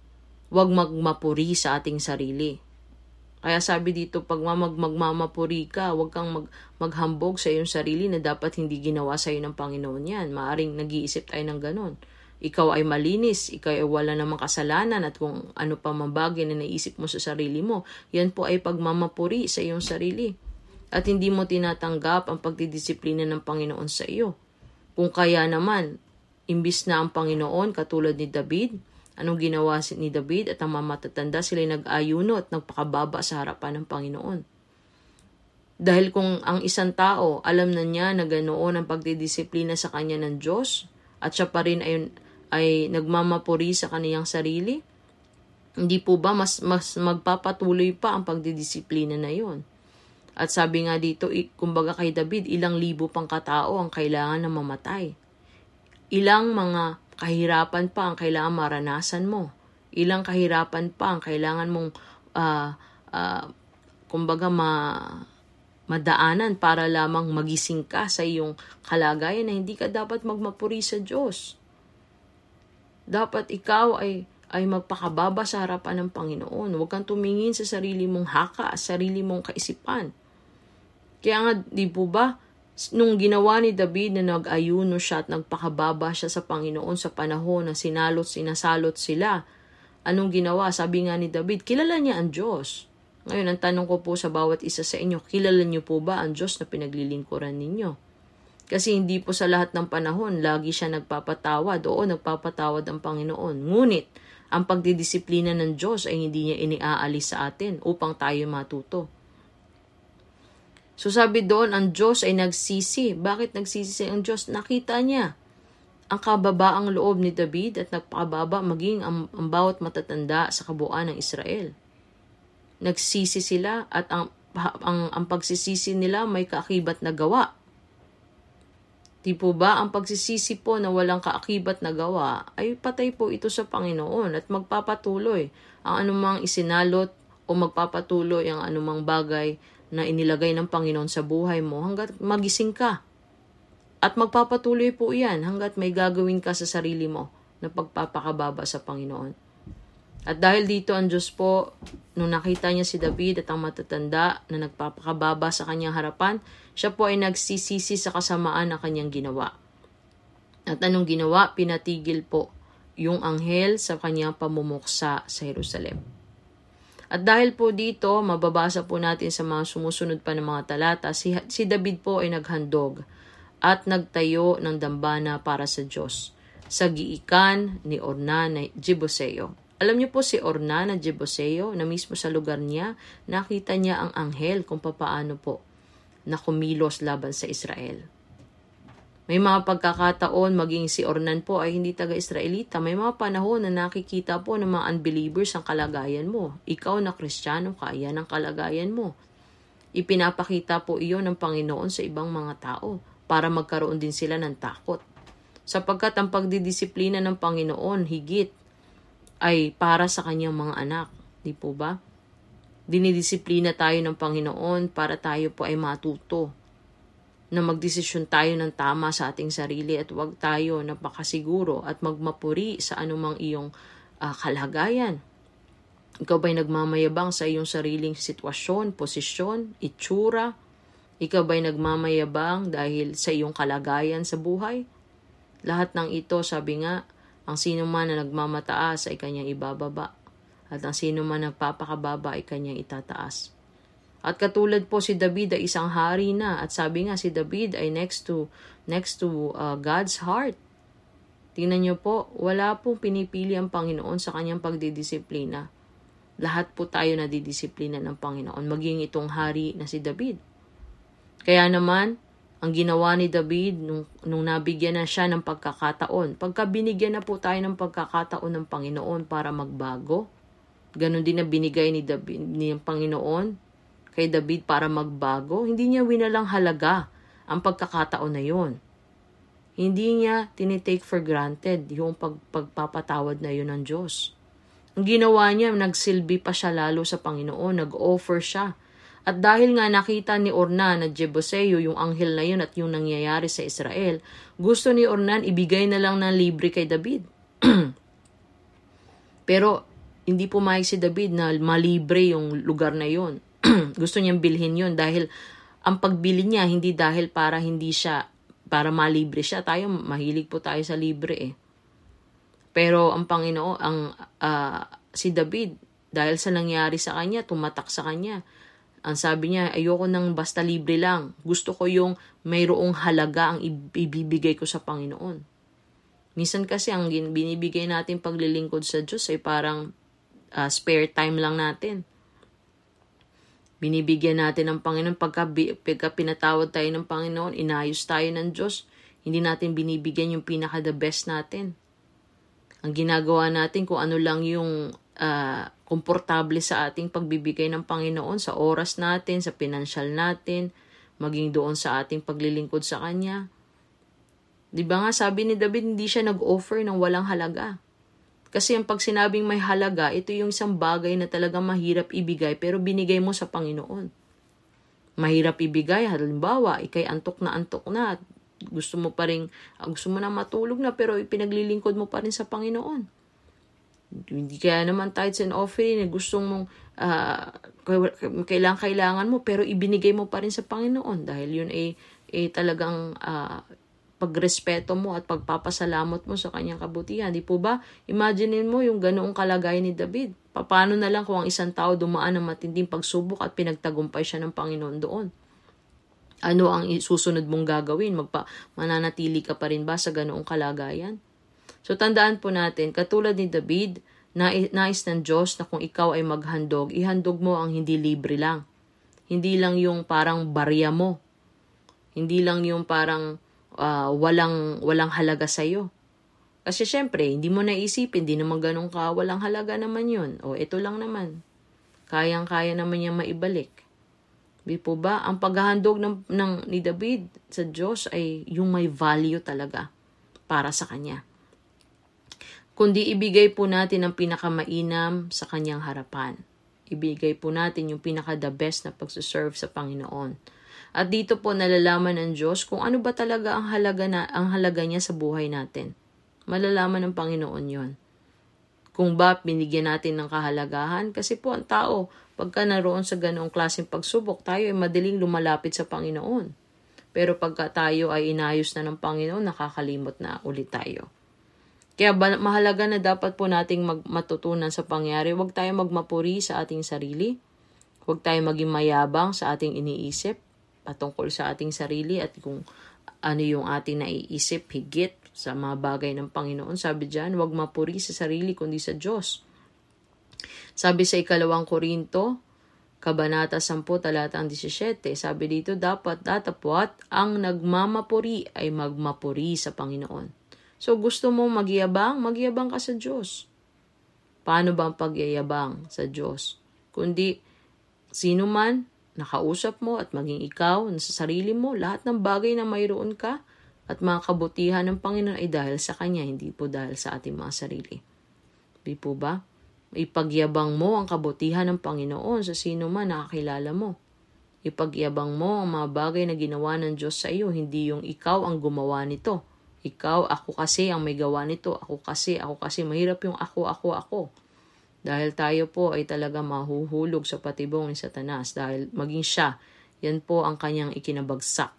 wag magmapuri sa ating sarili. Kaya sabi dito, pag magmamapuri ka, wag kang mag, maghambog sa iyong sarili na dapat hindi ginawa sa iyo ng Panginoon yan. Maaring nag-iisip tayo ng ganon. Ikaw ay malinis, ikaw ay wala namang kasalanan at kung ano pa man bagay na naisip mo sa sarili mo, yan po ay pagmamapuri sa iyong sarili. At hindi mo tinatanggap ang pagdidisiplina ng Panginoon sa iyo. Kung kaya naman, imbis na ang Panginoon, katulad ni David, anong ginawa ni David at ang mamatatanda sila nag-ayuno at nagpakababa sa harapan ng Panginoon. Dahil kung ang isang tao, alam na niya na ganoon ang pagdidisiplina sa kanya ng Diyos, at siya pa rin ay ay nagmamapuri sa kaniyang sarili? Hindi po ba mas, mas magpapatuloy pa ang pagdidisiplina na yon? At sabi nga dito, kumbaga kay David, ilang libo pang katao ang kailangan na mamatay. Ilang mga kahirapan pa ang kailangan maranasan mo. Ilang kahirapan pa ang kailangan mong uh, uh, kumbaga ma madaanan para lamang magising ka sa iyong kalagayan na hindi ka dapat magmapuri sa Diyos. Dapat ikaw ay ay magpakababa sa harapan ng Panginoon. Huwag kang tumingin sa sarili mong haka, sarili mong kaisipan. Kaya nga, di po ba, nung ginawa ni David na nag-ayuno siya at nagpakababa siya sa Panginoon sa panahon na sinalot, sinasalot sila, anong ginawa? Sabi nga ni David, kilala niya ang Diyos. Ngayon, ang tanong ko po sa bawat isa sa inyo, kilala niyo po ba ang Diyos na pinaglilingkuran ninyo? Kasi hindi po sa lahat ng panahon lagi siya nagpapatawad. Oo, nagpapatawad ang Panginoon. Ngunit, ang pagdidisiplina ng Diyos ay hindi niya iniaalis sa atin upang tayo matuto. So sabi doon, ang Diyos ay nagsisi. Bakit nagsisi ang Diyos? Nakita niya ang kababaang loob ni David at nagpakababa maging ang, ang bawat matatanda sa kabuuan ng Israel. Nagsisi sila at ang, ang, ang pagsisisi nila may kaakibat na gawa Di po ba ang pagsisisi po na walang kaakibat na gawa ay patay po ito sa Panginoon at magpapatuloy ang anumang isinalot o magpapatuloy ang anumang bagay na inilagay ng Panginoon sa buhay mo hanggat magising ka. At magpapatuloy po yan hanggat may gagawin ka sa sarili mo na pagpapakababa sa Panginoon. At dahil dito ang Diyos po, nung nakita niya si David at ang matatanda na nagpapakababa sa kanyang harapan, siya po ay nagsisisi sa kasamaan na kanyang ginawa. At anong ginawa? Pinatigil po yung anghel sa kanyang pamumuksa sa Jerusalem. At dahil po dito, mababasa po natin sa mga sumusunod pa ng mga talata, si, si David po ay naghandog at nagtayo ng dambana para sa Diyos sa giikan ni Orna na Jebuseo alam niyo po si Ornana Jeboseo na mismo sa lugar niya, nakita niya ang anghel kung papaano po na kumilos laban sa Israel. May mga pagkakataon maging si Ornan po ay hindi taga-Israelita. May mga panahon na nakikita po ng mga unbelievers ang kalagayan mo. Ikaw na Kristiyano ka, yan ang kalagayan mo. Ipinapakita po iyon ng Panginoon sa ibang mga tao para magkaroon din sila ng takot. Sapagkat ang pagdidisiplina ng Panginoon higit ay para sa kanyang mga anak. Di po ba? Dinidisiplina tayo ng Panginoon para tayo po ay matuto na magdesisyon tayo ng tama sa ating sarili at huwag tayo napakasiguro at magmapuri sa anumang iyong uh, kalagayan. Ikaw ba'y nagmamayabang sa iyong sariling sitwasyon, posisyon, itsura? Ikaw ba'y nagmamayabang dahil sa iyong kalagayan sa buhay? Lahat ng ito, sabi nga, ang sino man na nagmamataas ay kanyang ibababa, at ang sino man nagpapakababa ay kanyang itataas. At katulad po si David ay isang hari na at sabi nga si David ay next to next to uh, God's heart. Tingnan niyo po, wala pong pinipili ang Panginoon sa kanyang pagdidisiplina. Lahat po tayo na didisiplina ng Panginoon, maging itong hari na si David. Kaya naman, ang ginawa ni David nung, nung nabigyan na siya ng pagkakataon. Pagka binigyan na po tayo ng pagkakataon ng Panginoon para magbago, ganun din na binigay ni David ni Panginoon kay David para magbago, hindi niya winalang halaga ang pagkakataon na yon. Hindi niya tinitake for granted yung pag, pagpapatawad na yun ng Diyos. Ang ginawa niya, nagsilbi pa siya lalo sa Panginoon, nag-offer siya at dahil nga nakita ni Ornan na Jebuseo yung anghel na yun at yung nangyayari sa Israel, gusto ni Ornan ibigay na lang ng libre kay David. Pero hindi pumayag si David na malibre yung lugar na yon. Gusto niyang bilhin yon dahil ang pagbili niya hindi dahil para hindi siya para malibre siya. Tayo mahilig po tayo sa libre eh. Pero ang Panginoon, ang uh, si David dahil sa nangyari sa kanya, tumatak sa kanya. Ang sabi niya, ayoko nang basta libre lang. Gusto ko yung mayroong halaga ang ibibigay ko sa Panginoon. Minsan kasi ang binibigay natin paglilingkod sa Diyos ay parang uh, spare time lang natin. Binibigyan natin ng Panginoon pagka, pagka pinatawad tayo ng Panginoon, inayos tayo ng Diyos, hindi natin binibigyan yung pinaka the best natin. Ang ginagawa natin kung ano lang yung uh, komportable sa ating pagbibigay ng Panginoon, sa oras natin, sa pinansyal natin, maging doon sa ating paglilingkod sa Kanya. Di ba nga sabi ni David, hindi siya nag-offer ng walang halaga. Kasi ang pag sinabing may halaga, ito yung isang bagay na talagang mahirap ibigay pero binigay mo sa Panginoon. Mahirap ibigay, halimbawa, ikay antok na antok na gusto mo pa rin, ah, gusto mo na matulog na pero ipinaglilingkod mo pa rin sa Panginoon. Hindi kaya naman tithes and offering na gustong mong uh, kailangan kailangan mo pero ibinigay mo pa rin sa Panginoon dahil yun ay, ay talagang uh, pagrespeto mo at pagpapasalamot mo sa kanyang kabutihan. Di po ba? Imagine mo yung ganoong kalagayan ni David. Paano na lang kung ang isang tao dumaan ng matinding pagsubok at pinagtagumpay siya ng Panginoon doon? Ano ang susunod mong gagawin? Magpa, mananatili ka pa rin ba sa ganoong kalagayan? So tandaan po natin, katulad ni David, nais ng Diyos na kung ikaw ay maghandog, ihandog mo ang hindi libre lang. Hindi lang yung parang barya mo. Hindi lang yung parang uh, walang, walang halaga sa iyo. Kasi syempre, hindi mo naisipin, hindi naman ganun ka, walang halaga naman yun. O, ito lang naman. Kayang-kaya naman niya maibalik. Di po ba? Ang paghahandog ng, ng, ni David sa Diyos ay yung may value talaga para sa Kanya. Kundi ibigay po natin ang pinakamainam sa Kanyang harapan. Ibigay po natin yung pinaka-the best na pagsuserve sa Panginoon at dito po nalalaman ng Diyos kung ano ba talaga ang halaga, na, ang halaga niya sa buhay natin. Malalaman ng Panginoon yon. Kung ba binigyan natin ng kahalagahan, kasi po ang tao, pagka naroon sa ganoong klaseng pagsubok, tayo ay madaling lumalapit sa Panginoon. Pero pagka tayo ay inayos na ng Panginoon, nakakalimot na ulit tayo. Kaya mahalaga na dapat po nating mag, matutunan sa pangyari. Huwag tayo magmapuri sa ating sarili. Huwag tayo maging mayabang sa ating iniisip patungkol sa ating sarili at kung ano yung ating naiisip higit sa mga bagay ng Panginoon. Sabi diyan, huwag mapuri sa sarili kundi sa Diyos. Sabi sa ikalawang Korinto, Kabanata 10, talatang 17, sabi dito, dapat datapwat ang nagmamapuri ay magmapuri sa Panginoon. So gusto mo magyabang, magyabang ka sa Diyos. Paano ba ang pagyayabang sa Diyos? Kundi sino man nakausap mo at maging ikaw sa sarili mo, lahat ng bagay na mayroon ka at mga kabutihan ng Panginoon ay dahil sa Kanya, hindi po dahil sa ating mga sarili. Di po ba? Ipagyabang mo ang kabutihan ng Panginoon sa sino man nakakilala mo. Ipagyabang mo ang mga bagay na ginawa ng Diyos sa iyo, hindi yung ikaw ang gumawa nito. Ikaw, ako kasi ang may gawa nito. Ako kasi, ako kasi. Mahirap yung ako, ako, ako. Dahil tayo po ay talaga mahuhulog sa patibong ni Satanas dahil maging siya, yan po ang kanyang ikinabagsak.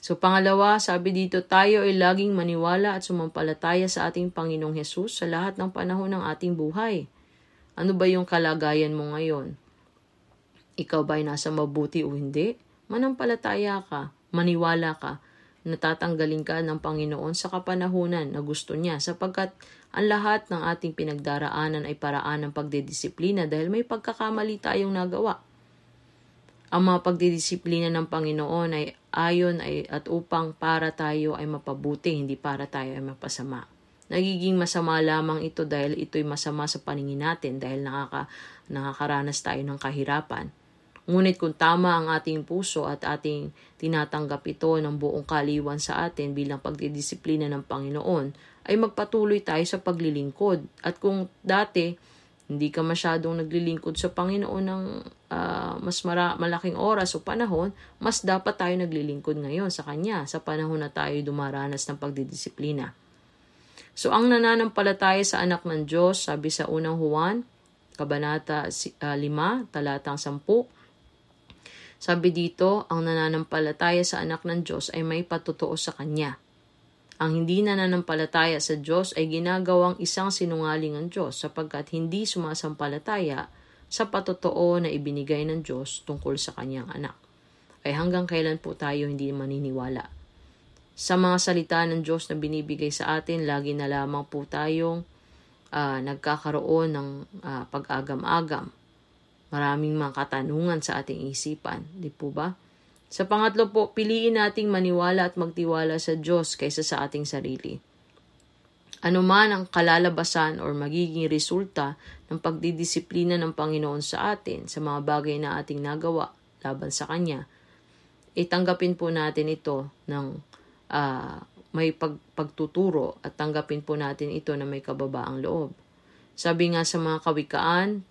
So pangalawa, sabi dito, tayo ay laging maniwala at sumampalataya sa ating Panginoong Hesus sa lahat ng panahon ng ating buhay. Ano ba yung kalagayan mo ngayon? Ikaw ba ay nasa mabuti o hindi? Manampalataya ka, maniwala ka, natatanggalin ka ng Panginoon sa kapanahunan na gusto niya sapagkat ang lahat ng ating pinagdaraanan ay paraan ng pagdedisiplina dahil may pagkakamali tayong nagawa. Ang mga pagdidisiplina ng Panginoon ay ayon ay, at upang para tayo ay mapabuti, hindi para tayo ay mapasama. Nagiging masama lamang ito dahil ito'y masama sa paningin natin dahil nakaka, nakakaranas tayo ng kahirapan. Ngunit kung tama ang ating puso at ating tinatanggap ito ng buong kaliwan sa atin bilang pagdidisiplina ng Panginoon, ay magpatuloy tayo sa paglilingkod. At kung dati, hindi ka masyadong naglilingkod sa Panginoon ng uh, mas mara- malaking oras o panahon, mas dapat tayo naglilingkod ngayon sa Kanya sa panahon na tayo dumaranas ng pagdidisiplina. So, ang nananampalataya sa anak ng Diyos, sabi sa unang Juan, Kabanata 5, talatang 10, sabi dito, ang nananampalataya sa anak ng Diyos ay may patotoo sa Kanya. Ang hindi nananampalataya sa Diyos ay ginagawang isang sinungaling ang Diyos sapagkat hindi sumasampalataya sa patotoo na ibinigay ng Diyos tungkol sa Kanyang anak. Ay hanggang kailan po tayo hindi maniniwala. Sa mga salita ng Diyos na binibigay sa atin, lagi na lamang po tayong uh, nagkakaroon ng uh, pag-agam-agam maraming mga katanungan sa ating isipan. Di po ba? Sa pangatlo po, piliin nating maniwala at magtiwala sa Diyos kaysa sa ating sarili. Ano man ang kalalabasan or magiging resulta ng pagdidisiplina ng Panginoon sa atin sa mga bagay na ating nagawa laban sa Kanya, itanggapin po natin ito ng uh, may pag, pagtuturo at tanggapin po natin ito na may kababaang loob. Sabi nga sa mga kawikaan,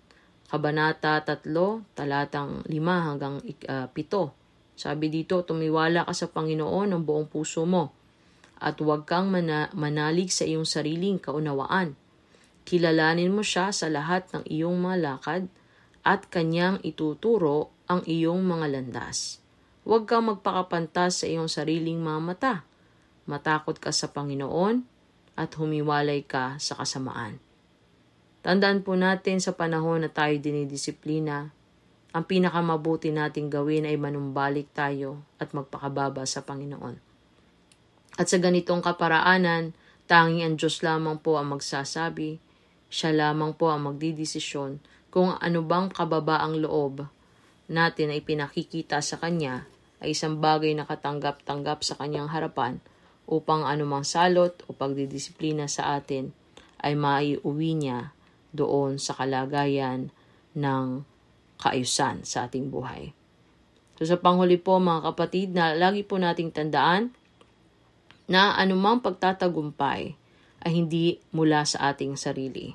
Kabanata 3, talatang 5 hanggang uh, ah, 7. Sabi dito, tumiwala ka sa Panginoon ng buong puso mo at huwag kang mana- manalig sa iyong sariling kaunawaan. Kilalanin mo siya sa lahat ng iyong mga lakad at kanyang ituturo ang iyong mga landas. Huwag kang magpakapantas sa iyong sariling mga mata. Matakot ka sa Panginoon at humiwalay ka sa kasamaan. Tandaan po natin sa panahon na tayo dinidisiplina, ang pinakamabuti nating gawin ay manumbalik tayo at magpakababa sa Panginoon. At sa ganitong kaparaanan, tanging ang Diyos lamang po ang magsasabi, siya lamang po ang magdidesisyon kung ano bang kababaang loob natin ay pinakikita sa Kanya ay isang bagay na katanggap-tanggap sa Kanyang harapan upang anumang salot o pagdidisiplina sa atin ay maiuwi niya doon sa kalagayan ng kaayusan sa ating buhay. So sa panghuli po mga kapatid, na lagi po nating tandaan na anumang pagtatagumpay ay hindi mula sa ating sarili.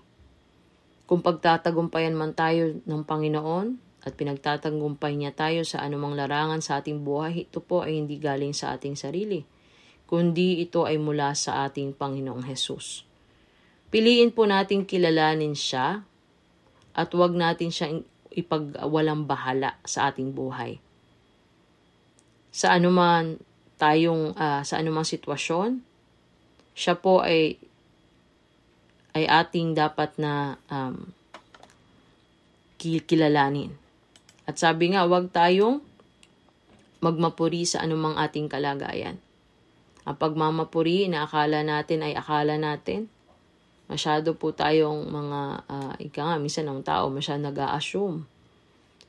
Kung pagtatagumpayan man tayo ng Panginoon at pinagtatagumpay niya tayo sa anumang larangan sa ating buhay, ito po ay hindi galing sa ating sarili, kundi ito ay mula sa ating Panginoong Hesus. Piliin po natin kilalanin siya at huwag natin siyang ipagwalang bahala sa ating buhay. Sa anuman tayong uh, sa anumang sitwasyon, siya po ay ay ating dapat na um, kilalanin. At sabi nga, huwag tayong magmapuri sa anumang ating kalagayan. Ang pagmamapuri na akala natin ay akala natin, Masyado po tayong mga, uh, ika nga, minsan ng tao, masyado nag-a-assume.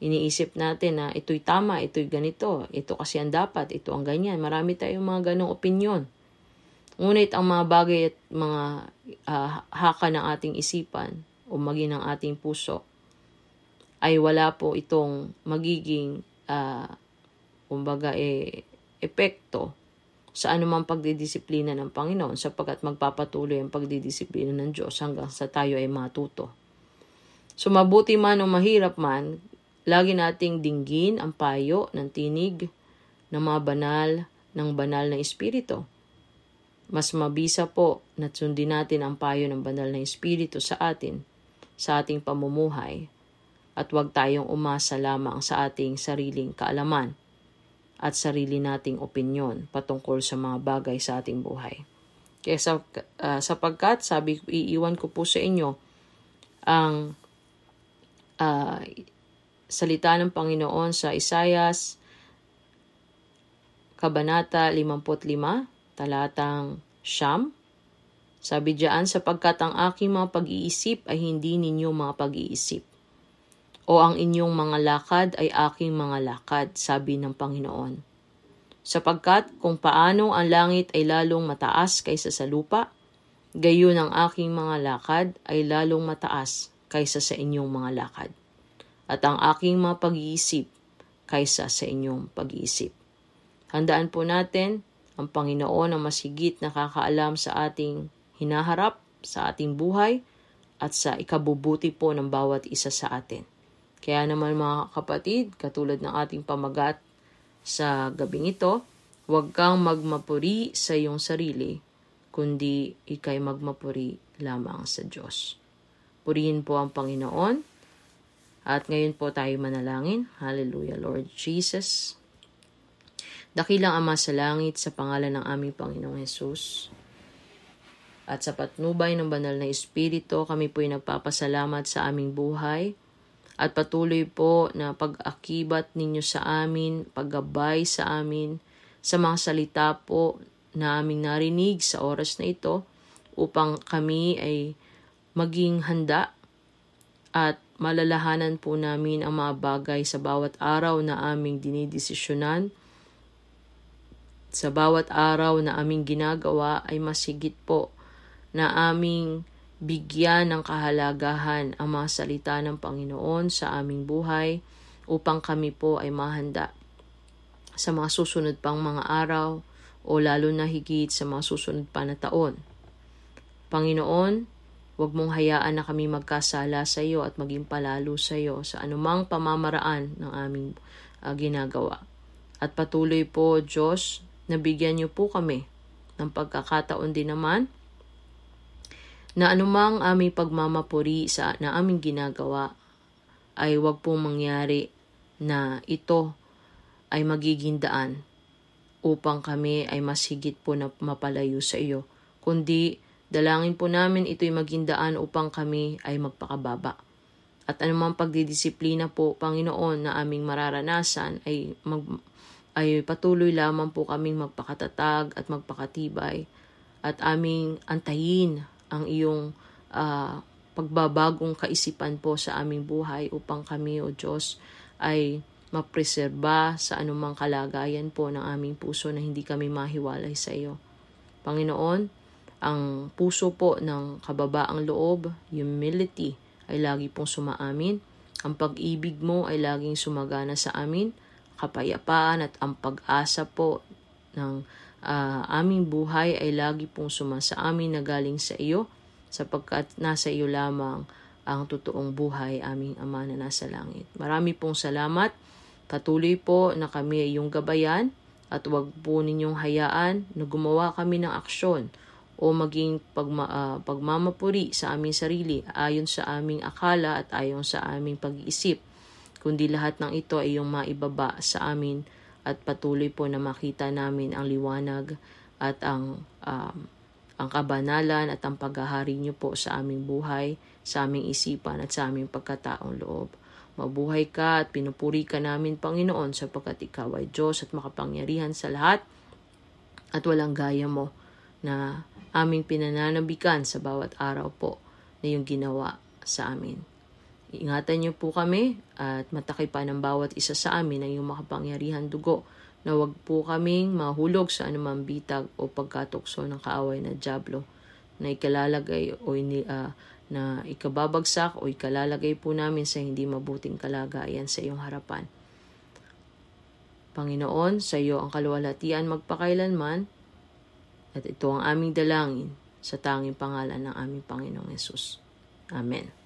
Iniisip natin na ito'y tama, ito'y ganito, ito kasi ang dapat, ito ang ganyan. Marami tayong mga ganong opinion. Ngunit ang mga bagay at mga uh, haka ng ating isipan o maging ng ating puso ay wala po itong magiging uh, kumbaga eh, epekto sa anumang pagdidisiplina ng Panginoon sapagkat magpapatuloy ang pagdidisiplina ng Diyos hanggang sa tayo ay matuto. So mabuti man o mahirap man, lagi nating dinggin ang payo ng tinig ng mga banal ng banal na Espiritu. Mas mabisa po na sundin natin ang payo ng banal na Espiritu sa atin, sa ating pamumuhay, at huwag tayong umasa lamang sa ating sariling kaalaman at sarili nating opinyon patungkol sa mga bagay sa ating buhay. Kaya sa, uh, sapagkat, sabi, iiwan ko po sa inyo ang uh, salita ng Panginoon sa Isayas, Kabanata 55, talatang Siyam. Sabi diyan, sapagkat ang aking mga pag-iisip ay hindi ninyo mga pag-iisip o ang inyong mga lakad ay aking mga lakad, sabi ng Panginoon. Sapagkat kung paano ang langit ay lalong mataas kaysa sa lupa, gayon ang aking mga lakad ay lalong mataas kaysa sa inyong mga lakad, at ang aking mga pag-iisip kaysa sa inyong pag-iisip. Handaan po natin ang Panginoon ang masigit na kakaalam sa ating hinaharap, sa ating buhay, at sa ikabubuti po ng bawat isa sa atin. Kaya naman mga kapatid, katulad ng ating pamagat sa gabing ito, huwag kang magmapuri sa iyong sarili, kundi ikay magmapuri lamang sa Diyos. Purihin po ang Panginoon. At ngayon po tayo manalangin. Hallelujah, Lord Jesus. Dakilang Ama sa langit sa pangalan ng aming Panginoong Yesus. At sa patnubay ng banal na Espiritu, kami po'y nagpapasalamat sa aming buhay at patuloy po na pag-akibat ninyo sa amin, paggabay sa amin, sa mga salita po na aming narinig sa oras na ito upang kami ay maging handa at malalahanan po namin ang mga bagay sa bawat araw na aming dinidesisyonan. Sa bawat araw na aming ginagawa ay masigit po na aming bigyan ng kahalagahan ang mga salita ng Panginoon sa aming buhay upang kami po ay mahanda sa mga susunod pang mga araw o lalo na higit sa mga susunod pa na taon. Panginoon, huwag mong hayaan na kami magkasala sa iyo at maging palalo sa iyo sa anumang pamamaraan ng aming uh, ginagawa. At patuloy po, Diyos, nabigyan niyo po kami ng pagkakataon din naman na anumang aming pagmamapuri sa na aming ginagawa ay wag pong mangyari na ito ay magiging daan upang kami ay mas higit po na mapalayo sa iyo, kundi dalangin po namin ito'y maging daan upang kami ay magpakababa. At anumang pagdidisiplina po, Panginoon, na aming mararanasan ay, mag, ay patuloy lamang po kaming magpakatatag at magpakatibay at aming antayin ang iyong uh, pagbabagong kaisipan po sa aming buhay upang kami, O Diyos, ay mapreserba sa anumang kalagayan po ng aming puso na hindi kami mahiwalay sa iyo. Panginoon, ang puso po ng kababaang loob, humility, ay lagi pong sumaamin. Ang pag-ibig mo ay laging sumagana sa amin. Kapayapaan at ang pag-asa po ng uh, aming buhay ay lagi pong sumasa amin na galing sa iyo sapagkat nasa iyo lamang ang totoong buhay aming Ama na nasa langit. Marami pong salamat. Patuloy po na kami ay iyong gabayan at huwag po ninyong hayaan na gumawa kami ng aksyon o maging pagma, uh, pagmamapuri sa aming sarili ayon sa aming akala at ayon sa aming pag-iisip, kundi lahat ng ito ay iyong maibaba sa amin at patuloy po na makita namin ang liwanag at ang um, ang kabanalan at ang paghahari niyo po sa aming buhay, sa aming isipan at sa aming pagkataong loob. Mabuhay ka at pinupuri ka namin, Panginoon, sapagkat ikaw ay Diyos at makapangyarihan sa lahat at walang gaya mo na aming pinananabikan sa bawat araw po na yung ginawa sa amin. Ingatan niyo po kami at matakipan ng bawat isa sa amin ang iyong makapangyarihan dugo na wag po kaming mahulog sa anumang bitag o pagkatukso ng kaaway na Diablo na ikalalagay o ini, uh, na ikababagsak o ikalalagay po namin sa hindi mabuting kalagayan sa iyong harapan. Panginoon, sa iyo ang kaluwalhatian magpakailanman at ito ang aming dalangin sa tanging pangalan ng aming Panginoong Yesus. Amen.